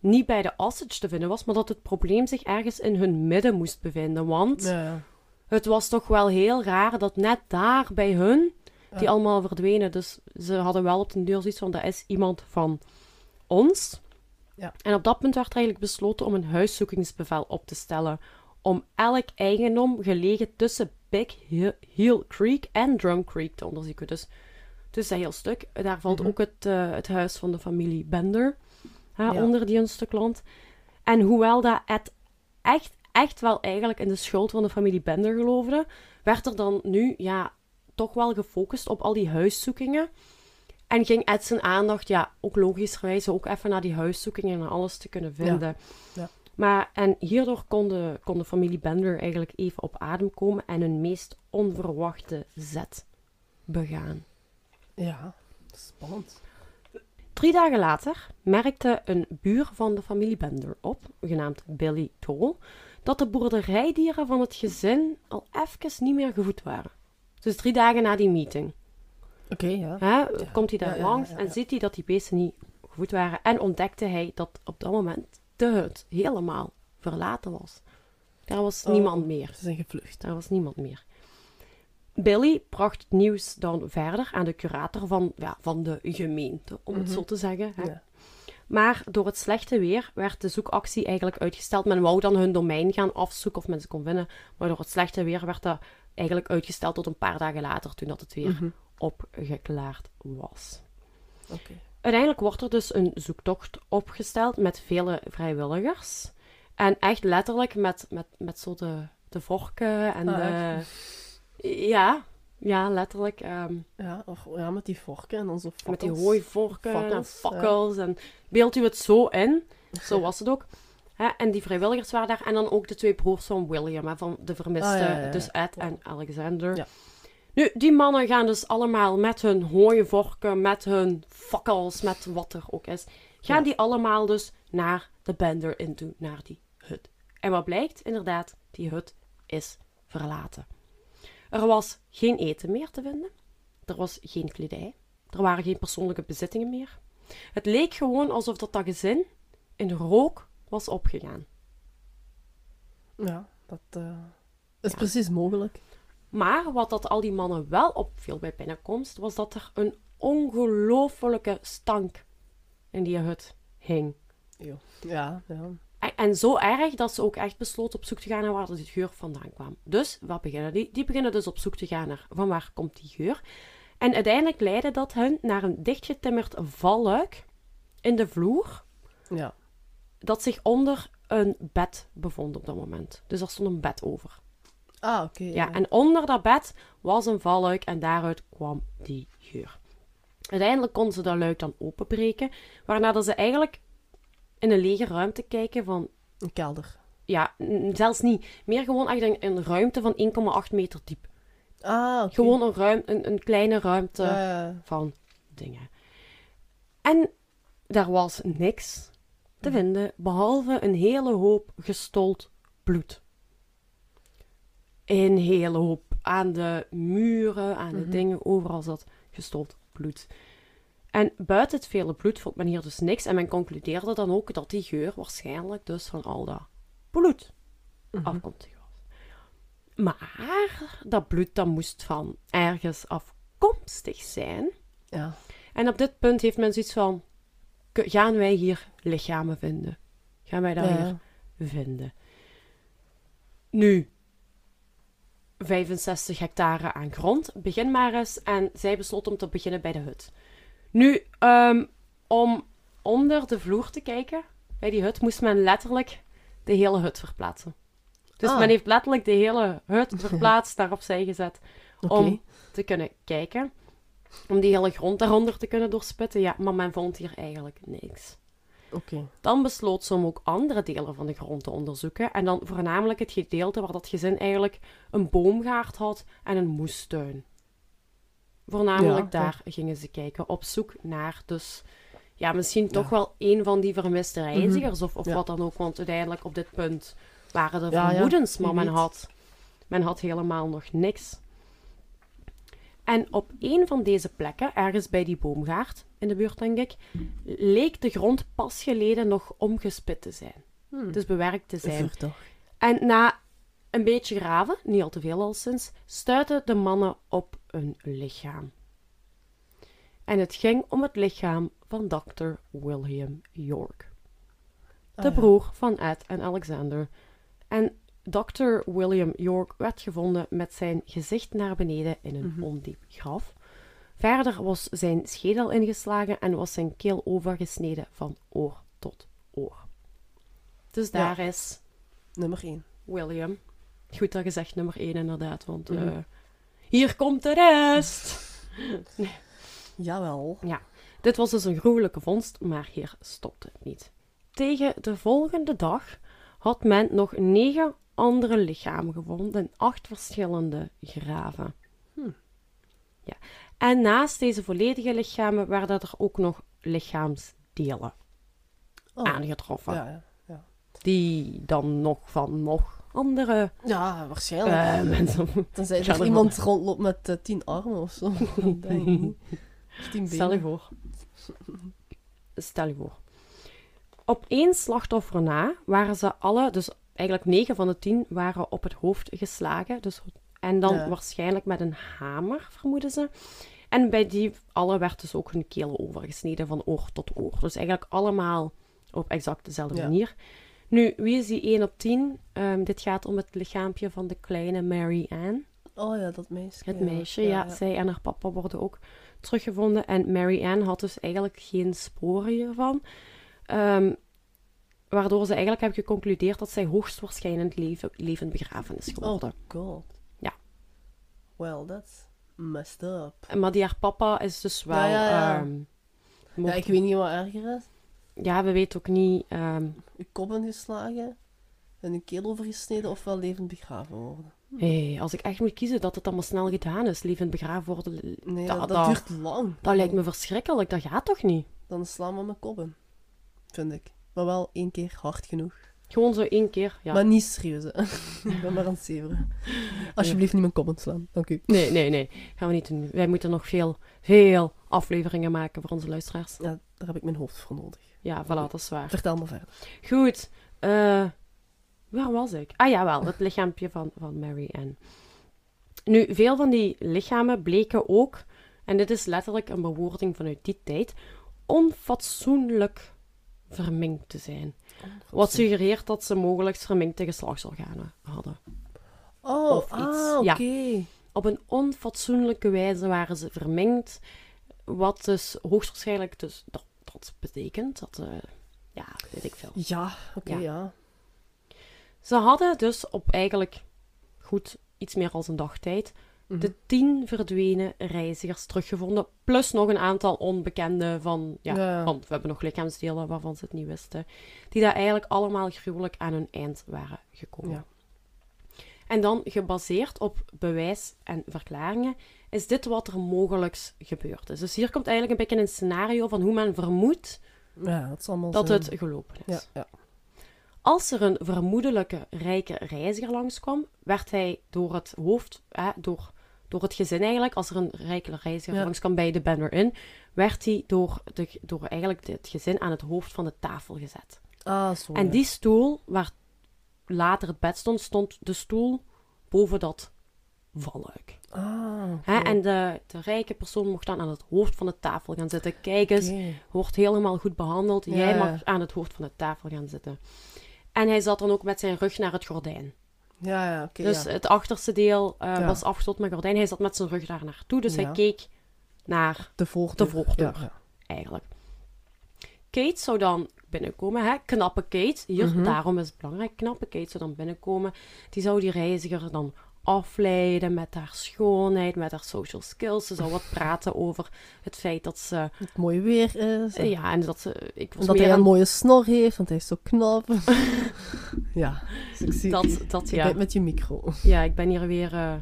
Speaker 1: niet bij de Osage te vinden was, maar dat het probleem zich ergens in hun midden moest bevinden. Want
Speaker 2: Ja,
Speaker 1: het was toch wel heel raar dat net daar bij hun, die
Speaker 2: Ja.
Speaker 1: allemaal verdwenen. Dus ze hadden wel op de deur zoiets van, dat is iemand van ons.
Speaker 2: Ja.
Speaker 1: En op dat punt werd er eigenlijk besloten om een huiszoekingsbevel op te stellen. Om elk eigendom gelegen tussen Big Hill, Creek en Drum Creek te onderzoeken. Dus tussen dat heel stuk. Daar valt
Speaker 2: Mhm.
Speaker 1: ook het, eh, het huis van de familie Bender hè,
Speaker 2: Ja.
Speaker 1: onder die een stuk land. En hoewel dat het echt, echt wel eigenlijk in de schuld van de familie Bender geloofde, werd er dan nu ja, toch wel gefocust op al die huiszoekingen. En ging Ed zijn aandacht, ja, ook logischerwijs, ook even naar die huiszoekingen en alles te kunnen vinden.
Speaker 2: Ja.
Speaker 1: Maar, en hierdoor kon de, kon de familie Bender eigenlijk even op adem komen en hun meest onverwachte zet begaan.
Speaker 2: Ja, spannend.
Speaker 1: Drie dagen later merkte een buur van de familie Bender op, genaamd Billy Toll, dat de boerderijdieren van het gezin al even niet meer gevoed waren. Dus drie dagen na die meeting.
Speaker 2: Oké, ja.
Speaker 1: Hè, komt hij daar
Speaker 2: Ja, ja,
Speaker 1: langs
Speaker 2: ja,
Speaker 1: en
Speaker 2: ja.
Speaker 1: ziet hij dat die beesten niet gevoed waren. En ontdekte hij dat op dat moment de hut helemaal verlaten was. Daar was
Speaker 2: Oh.
Speaker 1: niemand meer.
Speaker 2: Ze zijn gevlucht.
Speaker 1: Daar was niemand meer. Billy bracht het nieuws dan verder aan de curator van, ja, van de gemeente, om het
Speaker 2: Mhm.
Speaker 1: zo te zeggen. Hè.
Speaker 2: Ja.
Speaker 1: Maar door het slechte weer werd de zoekactie eigenlijk uitgesteld. Men wou dan hun domein gaan afzoeken of men ze kon vinden. Maar door het slechte weer werd dat eigenlijk uitgesteld tot een paar dagen later, toen dat het weer
Speaker 2: Mhm.
Speaker 1: opgeklaard was. Uiteindelijk wordt er dus een zoektocht opgesteld met vele vrijwilligers. En echt letterlijk met, met, met zo de, de vorken en
Speaker 2: Ah,
Speaker 1: de... Ja, ja, letterlijk. ehm,
Speaker 2: Ja, of, ja, met die vorken en dan zo
Speaker 1: met die
Speaker 2: fakkels.
Speaker 1: hooivorken en
Speaker 2: Fakkels, ja.
Speaker 1: fakkels. En beeld u het zo in. Zo was het ook. Hè, en die vrijwilligers waren daar. En dan ook de twee broers van William, hè, van de vermiste.
Speaker 2: Ah, ja, ja, ja.
Speaker 1: Dus Ed en Alexander.
Speaker 2: Ja.
Speaker 1: Nu, die mannen gaan dus allemaal met hun hooivorken, met hun fakkels, met wat er ook is. Gaan die allemaal dus naar de Bender in toe, naar die hut. En wat blijkt? Inderdaad, die hut is verlaten. Er was geen eten meer te vinden. Er was geen kledij. Er waren geen persoonlijke bezittingen meer. Het leek gewoon alsof dat, dat gezin in rook was opgegaan.
Speaker 2: Ja, dat eh, is
Speaker 1: Ja.
Speaker 2: precies mogelijk.
Speaker 1: Maar wat dat al die mannen wel opviel bij binnenkomst, was dat er een ongelofelijke stank in die hut hing.
Speaker 2: Ja, ja.
Speaker 1: En, zo erg dat ze ook echt besloten op zoek te gaan naar waar die geur vandaan kwam. Dus, wat beginnen die? Die beginnen dus op zoek te gaan naar van waar komt die geur. En uiteindelijk leidde dat hun naar een dichtgetimmerd valluik in de vloer,
Speaker 2: ja.
Speaker 1: dat zich onder een bed bevond op dat moment. Dus er stond een bed over.
Speaker 2: Ah, oké.
Speaker 1: Ja, en onder dat bed was een valluik en daaruit kwam die geur. Uiteindelijk konden ze dat luik dan openbreken, waarna dat ze eigenlijk in een lege ruimte kijken van,
Speaker 2: Een kelder.
Speaker 1: ja, zelfs niet, meer gewoon echt een, een ruimte van 1,8 meter diep.
Speaker 2: Ah.
Speaker 1: Gewoon een, ruim, een, een kleine ruimte van dingen. En daar was niks te vinden, behalve een hele hoop gestold bloed. Een hele hoop aan de muren, aan de
Speaker 2: Mhm.
Speaker 1: dingen, overal zat gestold bloed. En buiten het vele bloed vond men hier dus niks. En men concludeerde dan ook dat die geur waarschijnlijk dus van al dat bloed
Speaker 2: mhm.
Speaker 1: afkomstig was. Maar dat bloed dat moest van ergens afkomstig zijn.
Speaker 2: Ja.
Speaker 1: En op dit punt heeft men zoiets van: "K- gaan wij hier lichamen vinden? Gaan wij dat
Speaker 2: Ja.
Speaker 1: hier vinden? Nu, 65 hectare aan grond. Begin maar eens. En zij besloot om te beginnen bij de hut. Nu, ehm, om onder de vloer te kijken, bij die hut, moest men letterlijk de hele hut verplaatsen. Dus
Speaker 2: Ah.
Speaker 1: men heeft letterlijk de hele hut verplaatst, daar opzij gezet, om te kunnen kijken. Om die hele grond daaronder te kunnen doorspitten. Ja, maar men vond hier eigenlijk niks. Dan besloot ze om ook andere delen van de grond te onderzoeken. En dan voornamelijk het gedeelte waar dat gezin eigenlijk een boomgaard had en een moestuin. Voornamelijk
Speaker 2: Ja,
Speaker 1: daar gingen ze kijken, op zoek naar dus... Ja, misschien toch wel een van die vermiste reizigers of, of wat dan ook. Want uiteindelijk op dit punt waren
Speaker 2: ja,
Speaker 1: vermoedens, maar men had, men had helemaal nog niks. En op een van deze plekken, ergens bij die boomgaard in de buurt, denk ik, leek de grond pas geleden nog omgespit te zijn.
Speaker 2: Hmm.
Speaker 1: Dus bewerkt te zijn.
Speaker 2: Verdacht.
Speaker 1: En na een beetje graven, niet al te veel al sinds, stuitten de mannen op een lichaam. En het ging om het lichaam van Dr. William York, de
Speaker 2: Ah, ja.
Speaker 1: broer van Ed en Alexander. En Dr. William York werd gevonden met zijn gezicht naar beneden in een
Speaker 2: Mhm.
Speaker 1: ondiep graf. Verder was zijn schedel ingeslagen en was zijn keel overgesneden van oor tot oor. Dus
Speaker 2: Ja.
Speaker 1: daar is
Speaker 2: Nummer 1.
Speaker 1: William. Goed dat je zegt nummer 1 inderdaad, want
Speaker 2: Mhm.
Speaker 1: eh, hier komt de rest.
Speaker 2: Jawel.
Speaker 1: Dit was dus een gruwelijke vondst, maar hier stopt het niet. Tegen de volgende dag had men nog negen andere lichamen gevonden in acht verschillende graven.
Speaker 2: Hm.
Speaker 1: Ja. En naast deze volledige lichamen werden er ook nog lichaamsdelen
Speaker 2: Oh.
Speaker 1: aangetroffen,
Speaker 2: Ja, ja.
Speaker 1: die dan nog van nog andere
Speaker 2: ja, waarschijnlijk.
Speaker 1: eh, mensen
Speaker 2: Tenzij er iemand rondloopt met eh, tien armen of zo. Denk ik niet. Of tien
Speaker 1: Stel je
Speaker 2: benen.
Speaker 1: voor. Stel je voor. Op één slachtoffer na waren ze alle, dus eigenlijk negen van de tien, waren op het hoofd geslagen. Dus, en dan
Speaker 2: Ja.
Speaker 1: waarschijnlijk met een hamer, vermoeden ze. En bij die alle werd dus ook hun keel overgesneden van oor tot oor. Dus eigenlijk allemaal op exact dezelfde
Speaker 2: Ja.
Speaker 1: manier. Nu, wie is die 1 op 10? Ehm, dit gaat om het lichaampje van de kleine Mary Ann.
Speaker 2: Oh ja, dat meisje.
Speaker 1: Het
Speaker 2: ja.
Speaker 1: meisje, ja, Zij en haar papa worden ook teruggevonden. En Mary Ann had dus eigenlijk geen sporen hiervan. Ehm, waardoor ze eigenlijk hebben geconcludeerd dat zij hoogstwaarschijnlijk leven, levend begraven is
Speaker 2: Oh
Speaker 1: geworden.
Speaker 2: god.
Speaker 1: Ja.
Speaker 2: Well, that's messed up.
Speaker 1: Maar die haar papa is dus wel...
Speaker 2: Ja, ja, ja. Ja,
Speaker 1: mocht-
Speaker 2: ik weet niet wat erger is.
Speaker 1: Ja, we weten ook niet... ehm,
Speaker 2: Je kop ingeslagen en je keel overgesneden ofwel levend begraven worden.
Speaker 1: hey, als ik echt moet kiezen dat het allemaal snel gedaan is, levend begraven worden...
Speaker 2: Nee,
Speaker 1: Dat-
Speaker 2: dat,
Speaker 1: dat-
Speaker 2: dat duurt lang.
Speaker 1: Dat lijkt me verschrikkelijk, dat gaat toch niet?
Speaker 2: Dan slaan we mijn kop in. Vind ik. Maar wel één keer hard genoeg.
Speaker 1: Gewoon zo één keer, ja.
Speaker 2: Maar niet serieus, hè. ik ben maar aan het zeveren. Alsjeblieft niet mijn kop inslaan. Dank u.
Speaker 1: Nee, nee, nee. Gaan we niet doen. Wij moeten nog veel, veel afleveringen maken voor onze luisteraars.
Speaker 2: Ja, daar heb ik mijn hoofd voor nodig.
Speaker 1: Ja, voilà, dat is waar.
Speaker 2: Vertel maar verder.
Speaker 1: Goed. eh, waar was ik? Ah ja, wel. Het lichaampje van, van Mary Ann. Nu, veel van die lichamen bleken ook, en dit is letterlijk een bewoording vanuit die tijd, onfatsoenlijk verminkt te zijn. Wat suggereert dat ze mogelijk verminkte geslachtsorganen hadden.
Speaker 2: Oh,
Speaker 1: of iets.
Speaker 2: ah,
Speaker 1: Ja.
Speaker 2: oké.
Speaker 1: Op een onfatsoenlijke wijze waren ze verminkt, wat dus hoogstwaarschijnlijk dus dat, betekent dat, eh, ja, weet ik veel.
Speaker 2: Ja, oké,
Speaker 1: Ja.
Speaker 2: ja.
Speaker 1: Ze hadden dus op eigenlijk goed iets meer dan een dag tijd
Speaker 2: Mhm.
Speaker 1: de tien verdwenen reizigers teruggevonden, plus nog een aantal onbekende van, ja,
Speaker 2: Ja.
Speaker 1: want we hebben nog lichaamsdelen waarvan ze het niet wisten, die daar eigenlijk allemaal gruwelijk aan hun eind waren gekomen.
Speaker 2: Ja.
Speaker 1: En dan, gebaseerd op bewijs en verklaringen, is dit wat er mogelijk gebeurd is. Dus hier komt eigenlijk een beetje een scenario van hoe men vermoedt
Speaker 2: Ja, dat is
Speaker 1: dat het gelopen is.
Speaker 2: Ja, ja.
Speaker 1: Als er een vermoedelijke rijke reiziger langskwam, werd hij door het hoofd, eh, door, door het gezin eigenlijk, als er een rijke reiziger langskwam bij de Banner Inn, werd hij door, de, door eigenlijk het gezin aan het hoofd van de tafel gezet.
Speaker 2: Ah, zo.
Speaker 1: En die stoel, waar later het bed stond, stond de stoel boven dat valluik.
Speaker 2: Ah.
Speaker 1: Hè? En de, de rijke persoon mocht dan aan het hoofd van de tafel gaan zitten. Kijk eens, wordt helemaal goed behandeld.
Speaker 2: Ja,
Speaker 1: Jij mag aan het hoofd van de tafel gaan zitten. En hij zat dan ook met zijn rug naar het gordijn.
Speaker 2: Ja, ja, oké.
Speaker 1: dus
Speaker 2: ja.
Speaker 1: het achterste deel
Speaker 2: Ja.
Speaker 1: was afgesloten met gordijn. Hij zat met zijn rug daar naartoe. Dus hij keek naar
Speaker 2: De voordeur.
Speaker 1: de voordeur. Eigenlijk. Kate zou dan binnenkomen, hè? knappe Kate. Hier,
Speaker 2: Mhm.
Speaker 1: daarom is het belangrijk. Knappe Kate zou dan binnenkomen. Die zou die reiziger dan afleiden met haar schoonheid, met haar social skills. Ze zou wat praten over het feit dat ze...
Speaker 2: Het mooie weer is.
Speaker 1: eh, ja, en dat ze... Ik was
Speaker 2: dat hij een
Speaker 1: aan-
Speaker 2: mooie snor heeft, want hij is zo knap. ja, dus ik
Speaker 1: Dat,
Speaker 2: je
Speaker 1: dat,
Speaker 2: je
Speaker 1: ja.
Speaker 2: bent met je micro.
Speaker 1: Ja, ik ben hier weer, eh,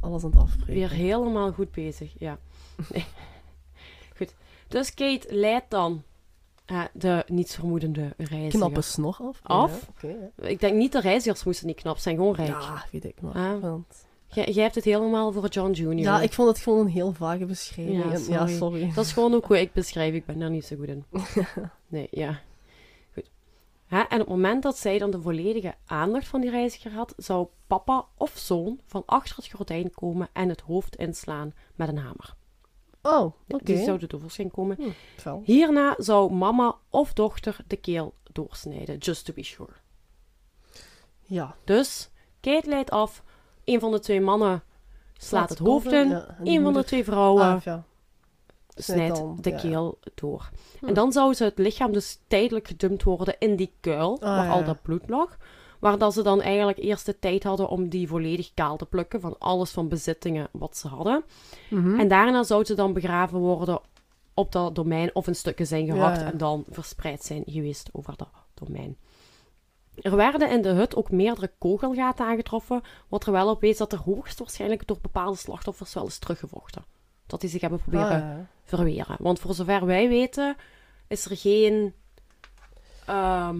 Speaker 2: Alles aan het afspreken.
Speaker 1: weer helemaal goed bezig. Ja. Nee. Goed. Dus Kate leidt dan eh, de nietsvermoedende reiziger.
Speaker 2: Knappe snor af.
Speaker 1: Af?
Speaker 2: Ja.
Speaker 1: Ik denk niet de reizigers moesten niet knap zijn, gewoon rijk.
Speaker 2: Ja, weet ik maar.
Speaker 1: Ah.
Speaker 2: Want-
Speaker 1: Jij, hebt het helemaal voor John Jr.
Speaker 2: Ja, ik vond het gewoon een heel vage beschrijving.
Speaker 1: Ja, sorry.
Speaker 2: ja, sorry.
Speaker 1: Dat is gewoon ook hoe ik beschrijf. Ik ben daar niet zo goed in. Nee, ja. Goed. Hè, en op het moment dat zij dan de volledige aandacht van die reiziger had, zou papa of zoon van achter het gordijn komen en het hoofd inslaan met een hamer.
Speaker 2: Oh, oké.
Speaker 1: Die zou er tevoorschijn komen.
Speaker 2: Hm.
Speaker 1: Hierna zou mama of dochter de keel doorsnijden, just to be sure.
Speaker 2: Ja.
Speaker 1: Dus, Kate leidt af, een van de twee mannen slaat het hoofd in,
Speaker 2: ja, en die
Speaker 1: een van de twee vrouwen
Speaker 2: Ah, ja.
Speaker 1: snijdt
Speaker 2: dan,
Speaker 1: de
Speaker 2: ja.
Speaker 1: keel door.
Speaker 2: Hm.
Speaker 1: En dan zou ze het lichaam dus tijdelijk gedumpt worden in die kuil, waar
Speaker 2: Ah, ja.
Speaker 1: al dat bloed lag. Waar dat ze dan eigenlijk eerst de tijd hadden om die volledig kaal te plukken van alles van bezittingen wat ze hadden.
Speaker 2: Mhm.
Speaker 1: En daarna zou ze dan begraven worden op dat domein of in stukken zijn gehakt
Speaker 2: Ja, ja.
Speaker 1: en dan verspreid zijn geweest over dat domein. Er werden in de hut ook meerdere kogelgaten aangetroffen, wat er wel op wees dat er hoogstwaarschijnlijk door bepaalde slachtoffers wel is teruggevochten. Dat die zich hebben proberen
Speaker 2: Ah, ja.
Speaker 1: verweren. Want voor zover wij weten, is er geen, ehm,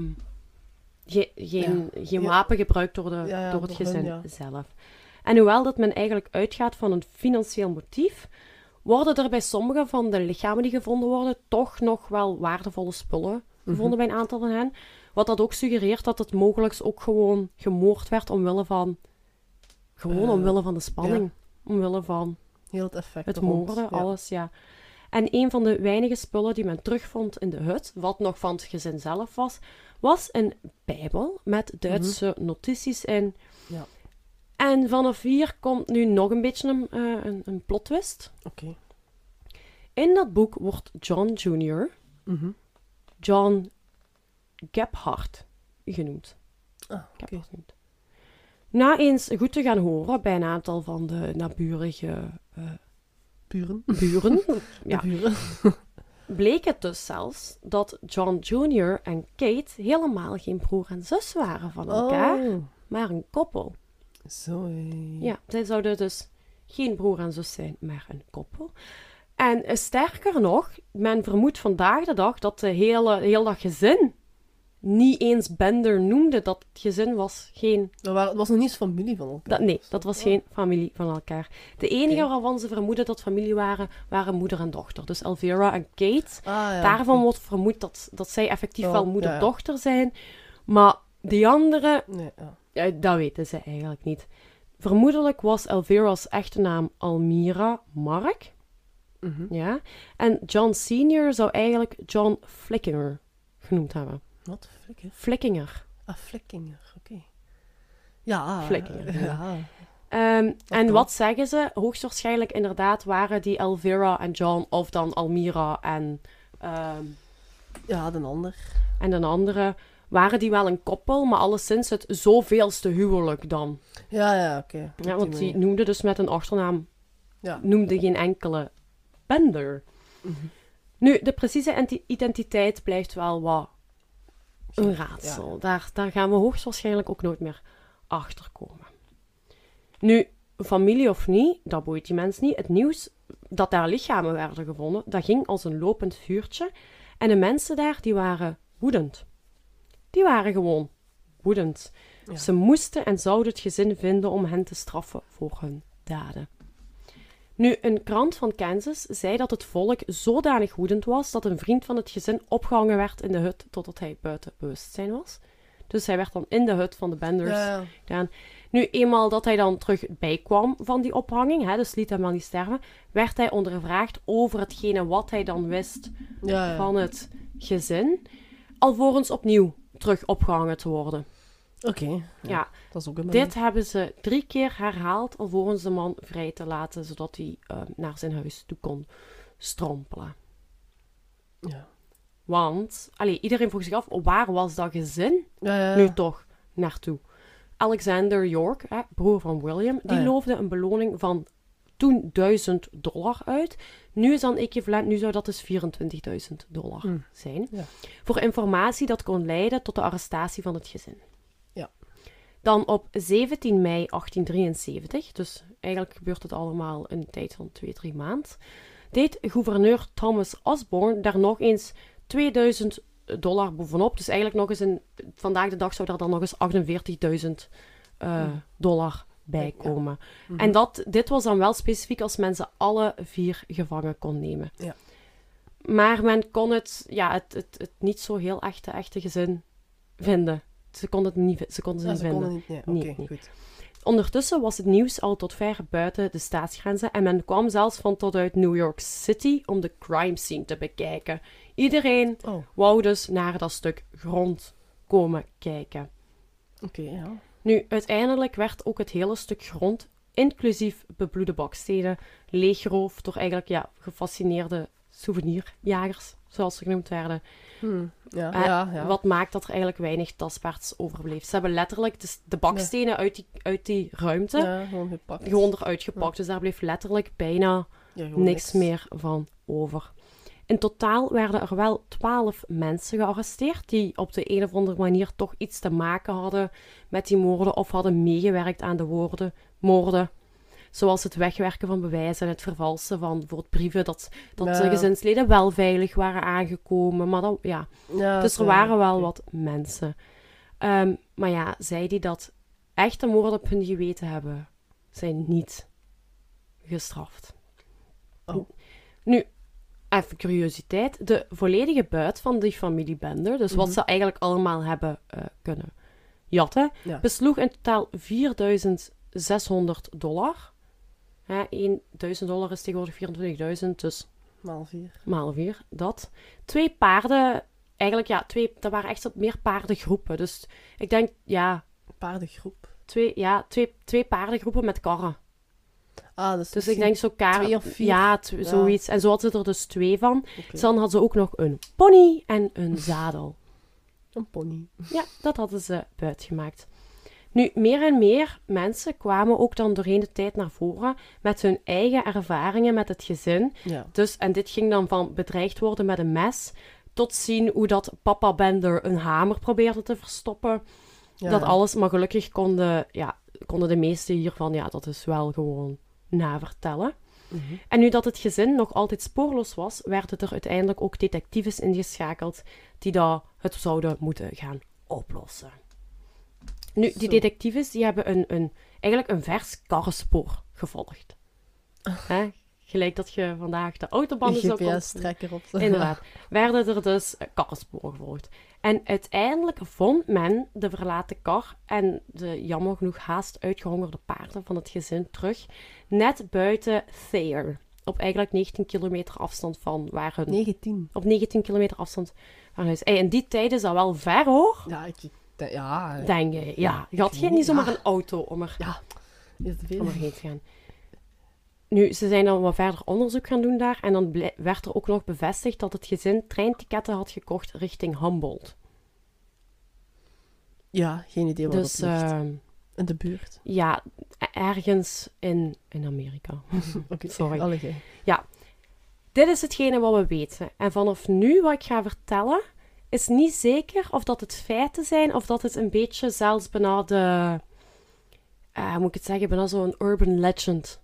Speaker 1: ge- geen, geen wapen gebruikt door, de,
Speaker 2: Ja, ja,
Speaker 1: door het
Speaker 2: door
Speaker 1: gezin zelf. En hoewel dat men eigenlijk uitgaat van een financieel motief, worden er bij sommige van de lichamen die gevonden worden toch nog wel waardevolle spullen gevonden bij een aantal van hen. Wat dat ook suggereert dat het mogelijk ook gewoon gemoord werd omwille van... Gewoon
Speaker 2: Eh,
Speaker 1: omwille van de spanning. Omwille van
Speaker 2: Heel het effect.
Speaker 1: het moorden,
Speaker 2: ja.
Speaker 1: alles, ja. En een van de weinige spullen die men terugvond in de hut, wat nog van het gezin zelf was, was een bijbel met Duitse notities in.
Speaker 2: Mhm. Ja.
Speaker 1: En vanaf hier komt nu nog een beetje een, eh, een, een plot twist.
Speaker 2: Oké.
Speaker 1: In dat boek wordt John Jr.
Speaker 2: Mhm.
Speaker 1: John Gebhardt genoemd.
Speaker 2: Ah, oké.
Speaker 1: Gebhardt genoemd. Na eens goed te gaan horen bij een aantal van de naburige eh,
Speaker 2: Buren.
Speaker 1: buren, ja,
Speaker 2: buren.
Speaker 1: Bleek het dus zelfs dat John Jr. en Kate helemaal geen broer en zus waren van elkaar,
Speaker 2: Oh.
Speaker 1: maar een koppel.
Speaker 2: Zo.
Speaker 1: Ja, zij zouden dus geen broer en zus zijn, maar een koppel. En eh, sterker nog, men vermoedt vandaag de dag dat de hele, heel dat gezin niet eens Bender noemde. Dat het gezin was geen...
Speaker 2: Het was nog niet eens familie van elkaar.
Speaker 1: Dat, nee, dat was geen familie van elkaar. De enige waarvan ze vermoeden dat familie waren, waren moeder en dochter. Dus Elvira en Kate.
Speaker 2: Ah, ja,
Speaker 1: Daarvan wordt vermoed dat, dat zij effectief
Speaker 2: Oh,
Speaker 1: wel
Speaker 2: ja, ja.
Speaker 1: moeder-dochter zijn. Maar die andere,
Speaker 2: Nee,
Speaker 1: dat weten ze eigenlijk niet. Vermoedelijk was Elvira's echte naam Almira Mark.
Speaker 2: Mhm.
Speaker 1: Ja? En John Senior zou eigenlijk John Flickinger genoemd hebben.
Speaker 2: Wat? Flikker?
Speaker 1: Flickinger.
Speaker 2: Ah, Flickinger, oké. Ja.
Speaker 1: Flickinger, ja.
Speaker 2: Ja.
Speaker 1: Ehm, en wat zeggen ze? Hoogstwaarschijnlijk inderdaad waren die Elvira en John, of dan Almira en, ehm,
Speaker 2: Ja, de ander.
Speaker 1: en een andere, waren die wel een koppel, maar alleszins het zoveelste huwelijk dan.
Speaker 2: Ja, ja, oké.
Speaker 1: Ja, want
Speaker 2: die
Speaker 1: die
Speaker 2: manier.
Speaker 1: noemde dus met een achternaam,
Speaker 2: Ja.
Speaker 1: noemde geen enkele Bender.
Speaker 2: Mhm.
Speaker 1: Nu, de precieze enti- identiteit blijft wel wat een raadsel.
Speaker 2: Ja.
Speaker 1: Daar, daar gaan we hoogstwaarschijnlijk ook nooit meer achter komen. Nu, familie of niet, dat boeit die mensen niet. Het nieuws dat daar lichamen werden gevonden, dat ging als een lopend vuurtje. En de mensen daar, die waren woedend. Die waren gewoon woedend.
Speaker 2: Ja.
Speaker 1: Ze moesten en zouden het gezin vinden om hen te straffen voor hun daden. Nu, een krant van Kansas zei dat het volk zodanig woedend was dat een vriend van het gezin opgehangen werd in de hut totdat hij buiten bewustzijn was. Dus hij werd dan in de hut van de Benders
Speaker 2: Ja,
Speaker 1: gedaan. Nu, eenmaal dat hij dan terug bijkwam van die ophanging, hè, dus liet hem wel niet sterven, werd hij ondervraagd over hetgene wat hij dan wist
Speaker 2: Ja, ja.
Speaker 1: van het gezin, alvorens opnieuw terug opgehangen te worden.
Speaker 2: Oké.
Speaker 1: Ja,
Speaker 2: Dat is ook een manier.
Speaker 1: dit hebben ze drie keer herhaald alvorens de man vrij te laten, zodat hij eh, naar zijn huis toe kon strompelen.
Speaker 2: Ja.
Speaker 1: Want, allee, iedereen vroeg zich af, waar was dat gezin
Speaker 2: Ja,
Speaker 1: nu toch naartoe? Alexander York, hè, broer van William, die
Speaker 2: Ah,
Speaker 1: loofde een beloning van toen 1000 dollar uit. Nu is dan equivalent, nu zou dat dus 24.000 dollar
Speaker 2: Hmm.
Speaker 1: zijn.
Speaker 2: Ja.
Speaker 1: Voor informatie dat kon leiden tot de arrestatie van het gezin. Dan op 17 mei 1873, dus eigenlijk gebeurt het allemaal in een tijd van twee, drie maanden, deed gouverneur Thomas Osborne daar nog eens 2000 dollar bovenop. Dus eigenlijk nog eens een... Vandaag de dag zou daar dan nog eens 48.000 eh, dollar bij
Speaker 2: Ja.
Speaker 1: komen.
Speaker 2: Mhm.
Speaker 1: En dat, dit was dan wel specifiek als men ze alle vier gevangen kon nemen.
Speaker 2: Ja.
Speaker 1: Maar men kon het, ja, het, het, het niet zo heel echte, echte gezin vinden. Ze konden het niet, ze konden ze
Speaker 2: Ja,
Speaker 1: niet
Speaker 2: ze
Speaker 1: vinden.
Speaker 2: konden niet... Nee, goed.
Speaker 1: Ondertussen was het nieuws al tot ver buiten de staatsgrenzen en men kwam zelfs van tot uit New York City om de crime scene te bekijken. Iedereen
Speaker 2: Oh,
Speaker 1: wou dus naar dat stuk grond komen kijken.
Speaker 2: oké, ja.
Speaker 1: Nu, uiteindelijk werd ook het hele stuk grond, inclusief bebloede bakstenen, leeggeroofd door eigenlijk ja, gefascineerde souvenirjagers, zoals ze genoemd werden.
Speaker 2: Hm, Ja,
Speaker 1: Eh,
Speaker 2: ja, ja.
Speaker 1: Wat maakt dat er eigenlijk weinig tastbaars overbleef. Ze hebben letterlijk de, de bakstenen uit, die, uit die ruimte
Speaker 2: Ja, gewoon gepakt.
Speaker 1: gewoon eruit gepakt. Dus daar bleef letterlijk bijna
Speaker 2: gewoon
Speaker 1: niks meer van over. In totaal werden er wel twaalf mensen gearresteerd die op de een of andere manier toch iets te maken hadden met die moorden of hadden meegewerkt aan de woorden, moorden. Zoals het wegwerken van bewijzen en het vervalsen van bijvoorbeeld brieven dat, dat
Speaker 2: Ja.
Speaker 1: gezinsleden wel veilig waren aangekomen. Maar dat, ja.
Speaker 2: Ja,
Speaker 1: Dus er waren wel wat mensen. Ehm, maar ja, zij die dat echte moorden op hun geweten hebben, zijn niet gestraft.
Speaker 2: Oh.
Speaker 1: Nu, even curiositeit. De volledige buit van die familie Bender, dus wat
Speaker 2: Mhm.
Speaker 1: ze eigenlijk allemaal hebben eh, kunnen jatten,
Speaker 2: Ja.
Speaker 1: besloeg in totaal 4600 dollar. Hè, 1000 dollar is tegenwoordig 24.000, dus
Speaker 2: Maal vier.
Speaker 1: maal vier, dat. Twee paarden, eigenlijk ja, twee, dat waren echt meer paardengroepen. Dus ik denk, ja,
Speaker 2: Paardengroep.
Speaker 1: twee, ja, twee, twee paardengroepen met karren.
Speaker 2: Ah, dus,
Speaker 1: Dus ik denk zo kaar...
Speaker 2: twee of vier?
Speaker 1: Ja,
Speaker 2: Ja.
Speaker 1: zoiets. En zo hadden ze er dus twee van. Dus dan hadden ze ook nog een pony en een zadel.
Speaker 2: Een pony.
Speaker 1: Ja, dat hadden ze buitgemaakt. Nu, meer en meer mensen kwamen ook dan doorheen de tijd naar voren met hun eigen ervaringen met het gezin.
Speaker 2: Ja.
Speaker 1: Dus, en dit ging dan van bedreigd worden met een mes, tot zien hoe dat papa Bender een hamer probeerde te verstoppen.
Speaker 2: ja.
Speaker 1: Dat alles, maar gelukkig konden, ja, konden de meesten hiervan, ja, dat is wel gewoon navertellen.
Speaker 2: Mhm.
Speaker 1: En nu dat het gezin nog altijd spoorloos was, werden er uiteindelijk ook detectives ingeschakeld die dat het zouden moeten gaan oplossen. Nu, die detectives die hebben een, een, eigenlijk een vers karrenspoor gevolgd. Hè? Gelijk dat je vandaag de autobanden zou komen.
Speaker 2: GPS-trekker op.
Speaker 1: Inderdaad. Werden er dus karrensporen gevolgd. En uiteindelijk vond men de verlaten kar en de jammer genoeg haast uitgehongerde paarden van het gezin terug, net buiten Thayer. Op eigenlijk 19 kilometer afstand van waar hun...
Speaker 2: 19.
Speaker 1: Op 19 kilometer afstand van huis. Hey, in die tijd is dat wel ver hoor,
Speaker 2: Ja, ik... Ja,
Speaker 1: denk je. Ja, je had geen, niet zomaar een auto om er
Speaker 2: Ja.
Speaker 1: Om erheen te gaan. Nu, ze zijn dan wat verder onderzoek gaan doen daar. En dan werd er ook nog bevestigd dat het gezin treinticketten had gekocht richting Humboldt.
Speaker 2: Ja, geen idee waar
Speaker 1: Dus
Speaker 2: dat
Speaker 1: ehm,
Speaker 2: In de buurt.
Speaker 1: ja, e- ergens in, in Amerika. Sorry.
Speaker 2: Gij.
Speaker 1: Dit is hetgene wat we weten. En vanaf nu, wat ik ga vertellen, is niet zeker of dat het feiten zijn of dat het een beetje zelfs bijna de... eh, moet ik het zeggen? Bijna zo'n urban legend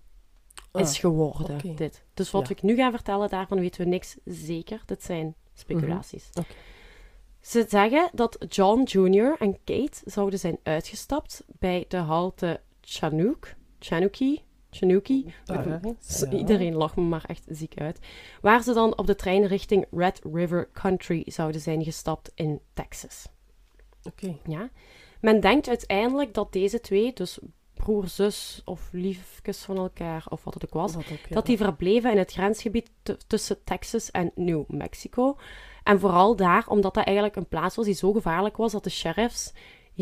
Speaker 1: is
Speaker 2: Ah,
Speaker 1: geworden,
Speaker 2: oké.
Speaker 1: dit. Dus wat
Speaker 2: Ja.
Speaker 1: ik nu ga vertellen, daarvan weten we niks zeker. Dit zijn speculaties.
Speaker 2: Mhm.
Speaker 1: Ze zeggen dat John Jr. en Kate zouden zijn uitgestapt bij de halte Chanook. Chanuki?
Speaker 2: Ja.
Speaker 1: Iedereen lacht me maar echt ziek uit. Waar ze dan op de trein richting Red River Country zouden zijn gestapt in Texas.
Speaker 2: Oké.
Speaker 1: Ja? Men denkt uiteindelijk dat deze twee, dus broer, zus of liefjes van elkaar, of wat het ook was,
Speaker 2: Dat ook, ja.
Speaker 1: dat die verbleven in het grensgebied tussen Texas en New Mexico. En vooral daar, omdat dat eigenlijk een plaats was die zo gevaarlijk was dat de sheriffs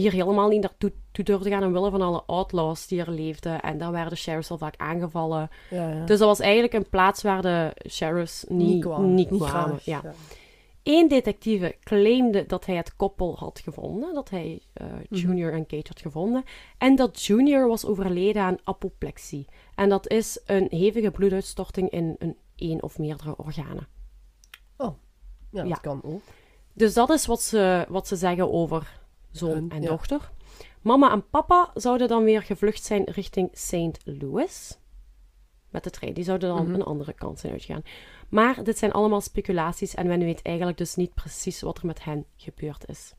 Speaker 1: hier helemaal niet naartoe toe durfden gaan omwille van alle outlaws die er leefden. En daar werden de sheriffs al vaak aangevallen.
Speaker 2: Ja, ja.
Speaker 1: Dus dat was eigenlijk een plaats waar de sheriffs niet, niet kwamen. ja. Eén detectieve claimde dat hij het koppel had gevonden, dat hij eh, Junior en Kate had gevonden, en dat Junior was overleden aan apoplexie. En dat is een hevige bloeduitstorting in een één of meerdere organen.
Speaker 2: Ja, dat kan ook.
Speaker 1: Dus dat is wat ze, wat ze zeggen over zoon en
Speaker 2: ja.
Speaker 1: dochter. Mama en papa zouden dan weer gevlucht zijn richting St. Louis. met de trein. Die zouden dan
Speaker 2: Mhm.
Speaker 1: een andere kant zijn uitgegaan. Maar dit zijn allemaal speculaties en men weet eigenlijk dus niet precies wat er met hen gebeurd is.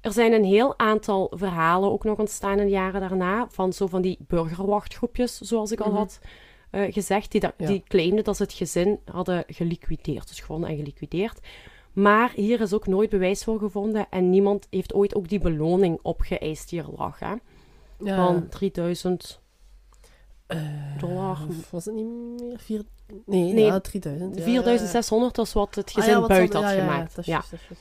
Speaker 1: Er zijn een heel aantal verhalen ook nog ontstaan in de jaren daarna, van zo van die burgerwachtgroepjes, zoals ik al
Speaker 2: Mhm.
Speaker 1: had eh, gezegd, die, dat,
Speaker 2: Ja.
Speaker 1: die claimden dat ze het gezin hadden geliquideerd, dus gewonnen en geliquideerd. Maar hier is ook nooit bewijs voor gevonden en niemand heeft ooit ook die beloning opgeëist die er lag, hè,
Speaker 2: Ja.
Speaker 1: van 3000
Speaker 2: Eh,
Speaker 1: dollar.
Speaker 2: Was het niet meer? Vier... Nee,
Speaker 1: Nee,
Speaker 2: ja, 3000. ja,
Speaker 1: 4600 was wat het gezin.
Speaker 2: Ah, wat
Speaker 1: buiten had gemaakt.
Speaker 2: dat is
Speaker 1: Ja.
Speaker 2: dat is.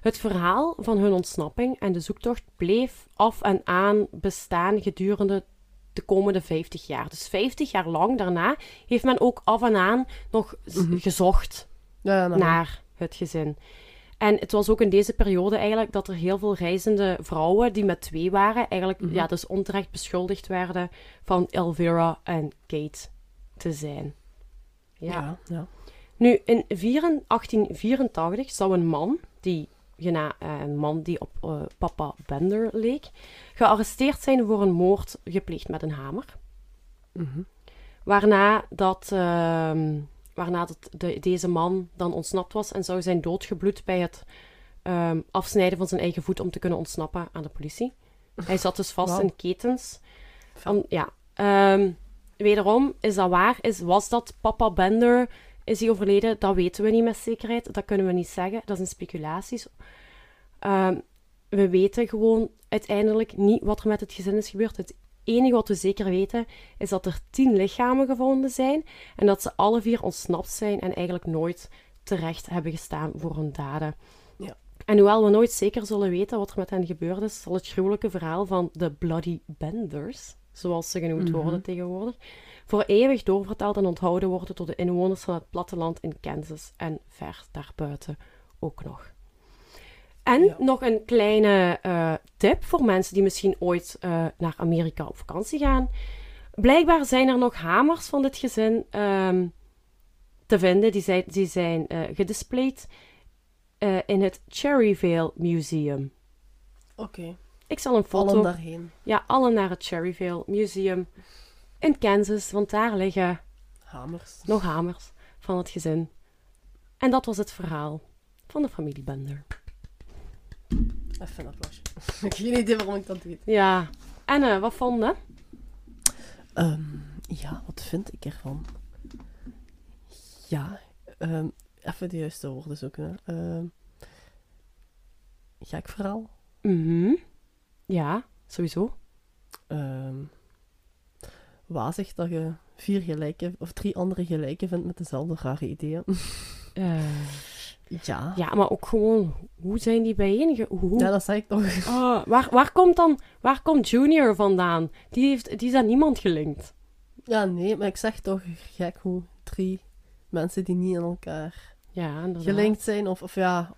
Speaker 1: Het verhaal van hun ontsnapping en de zoektocht bleef af en aan bestaan gedurende de komende 50 jaar. Dus 50 jaar lang daarna heeft men ook af en aan nog
Speaker 2: Mhm.
Speaker 1: gezocht
Speaker 2: ja, nou,
Speaker 1: naar het gezin. En het was ook in deze periode eigenlijk dat er heel veel reizende vrouwen die met twee waren, eigenlijk
Speaker 2: Mhm.
Speaker 1: ja, dus onterecht beschuldigd werden van Elvira en Kate te zijn. Ja.
Speaker 2: Ja, ja.
Speaker 1: Nu, in 4 1884 zou een man, die, gena, eh, een man die op eh, papa Bender leek, gearresteerd zijn voor een moord gepleegd met een hamer.
Speaker 2: Mhm.
Speaker 1: Waarna dat, ehm, waarna dat de, deze man dan ontsnapt was en zou zijn doodgebloed bij het ehm, afsnijden van zijn eigen voet om te kunnen ontsnappen aan de politie. Hij zat dus vast in ketens. Van, ja, ehm, wederom, is dat waar? Is, was dat papa Bender? Is hij overleden? Dat weten we niet met zekerheid. Dat kunnen we niet zeggen. Dat zijn speculaties. Ehm, we weten gewoon uiteindelijk niet wat er met het gezin is gebeurd. Het enige wat we zeker weten is dat er tien lichamen gevonden zijn en dat ze alle vier ontsnapt zijn en eigenlijk nooit terecht hebben gestaan voor hun daden.
Speaker 2: Ja.
Speaker 1: En hoewel we nooit zeker zullen weten wat er met hen gebeurd is, zal het gruwelijke verhaal van de Bloody Benders, zoals ze genoemd
Speaker 2: Mhm.
Speaker 1: worden tegenwoordig, voor eeuwig doorverteld en onthouden worden door de inwoners van het platteland in Kansas en ver daarbuiten ook nog. En
Speaker 2: Ja.
Speaker 1: nog een kleine eh, tip voor mensen die misschien ooit eh, naar Amerika op vakantie gaan. Blijkbaar zijn er nog hamers van dit gezin ehm, te vinden. Die zijn, die zijn eh, gedisplayed in het Cherryvale Museum.
Speaker 2: Oké,
Speaker 1: Ik zal een foto...
Speaker 2: allen daarheen.
Speaker 1: Ja, alle naar het Cherryvale Museum in Kansas, want daar liggen
Speaker 2: Hamers.
Speaker 1: nog hamers van het gezin. En dat was het verhaal van de familie Bender.
Speaker 2: Even een applausje. ik heb geen idee waarom ik dat deed.
Speaker 1: Ja, en eh, wat vonden?
Speaker 2: Ehm, ja, wat vind ik ervan? Ja, ehm, even de juiste woorden zoeken. Hè. Ehm, gek verhaal.
Speaker 1: Mhm. Ja, sowieso.
Speaker 2: Ehm wazig dat je vier gelijke, of drie andere gelijke vindt met dezelfde rare ideeën.
Speaker 1: Eh,
Speaker 2: ja.
Speaker 1: ja, maar ook gewoon, hoe zijn die bijeen? Hoe?
Speaker 2: Ja, dat zei ik toch.
Speaker 1: Ah, waar, waar komt dan, waar komt Junior vandaan? Die, heeft, die is aan niemand gelinkt.
Speaker 2: Ja, nee, maar ik zeg toch gek hoe drie mensen die niet aan elkaar
Speaker 1: Ja,
Speaker 2: gelinkt zijn, of, of ja...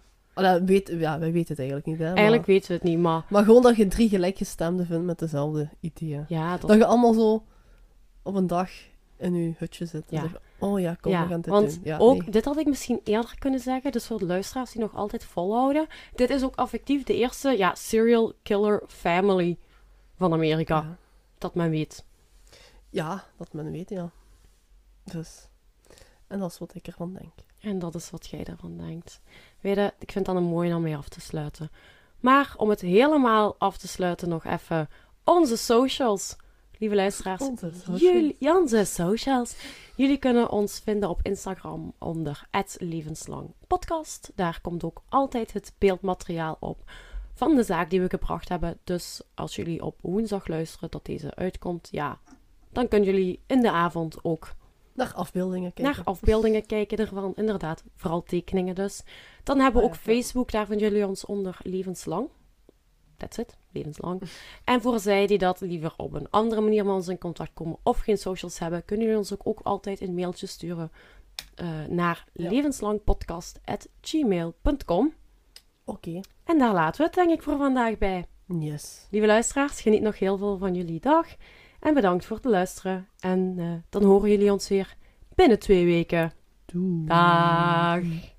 Speaker 2: Weet, ja, wij weten het eigenlijk niet, hè. maar-
Speaker 1: Eigenlijk weten we het niet, maar
Speaker 2: Maar gewoon dat je drie gelijkgestemden vindt met dezelfde ideeën.
Speaker 1: ja, dat
Speaker 2: Dat je allemaal zo op een dag in je hutje zit. En
Speaker 1: Ja.
Speaker 2: zegt, oh ja, kom,
Speaker 1: ja,
Speaker 2: we gaan dit
Speaker 1: want
Speaker 2: doen. Ja,
Speaker 1: ook,
Speaker 2: nee.
Speaker 1: dit had ik misschien eerder kunnen zeggen, dus voor de luisteraars die nog altijd volhouden. Dit is ook effectief de eerste ja, serial killer family van Amerika,
Speaker 2: Ja.
Speaker 1: dat men weet.
Speaker 2: Ja, dat men weet, ja. Dus... En dat is wat ik ervan denk.
Speaker 1: En dat is wat jij daarvan denkt. Weet je, ik vind dat een mooi om mee af te sluiten. Maar om het helemaal af te sluiten, nog even onze socials. Lieve luisteraars, jullie, ja, onze socials. Jullie kunnen ons vinden op Instagram onder @levenslang_podcast. Daar komt ook altijd het beeldmateriaal op van de zaak die we gebracht hebben. Dus als jullie op woensdag luisteren dat deze uitkomt, ja, dan kunnen jullie in de avond ook
Speaker 2: Naar afbeeldingen kijken.
Speaker 1: naar afbeeldingen kijken ervan. Inderdaad, vooral tekeningen dus. Dan hebben we ook. Facebook, daar vinden jullie ons onder levenslang. That's it, levenslang. En voor zij die dat liever op een andere manier met ons in contact komen of geen socials hebben, kunnen jullie ons ook, ook altijd een mailtje sturen eh, naar
Speaker 2: Ja.
Speaker 1: levenslangpodcast.gmail.com.
Speaker 2: Oké.
Speaker 1: En daar laten we het denk ik voor vandaag bij.
Speaker 2: Yes.
Speaker 1: Lieve luisteraars, geniet nog heel veel van jullie dag. En bedankt voor het luisteren. En eh, dan horen jullie ons weer binnen twee weken.
Speaker 2: Doei.
Speaker 1: Dag.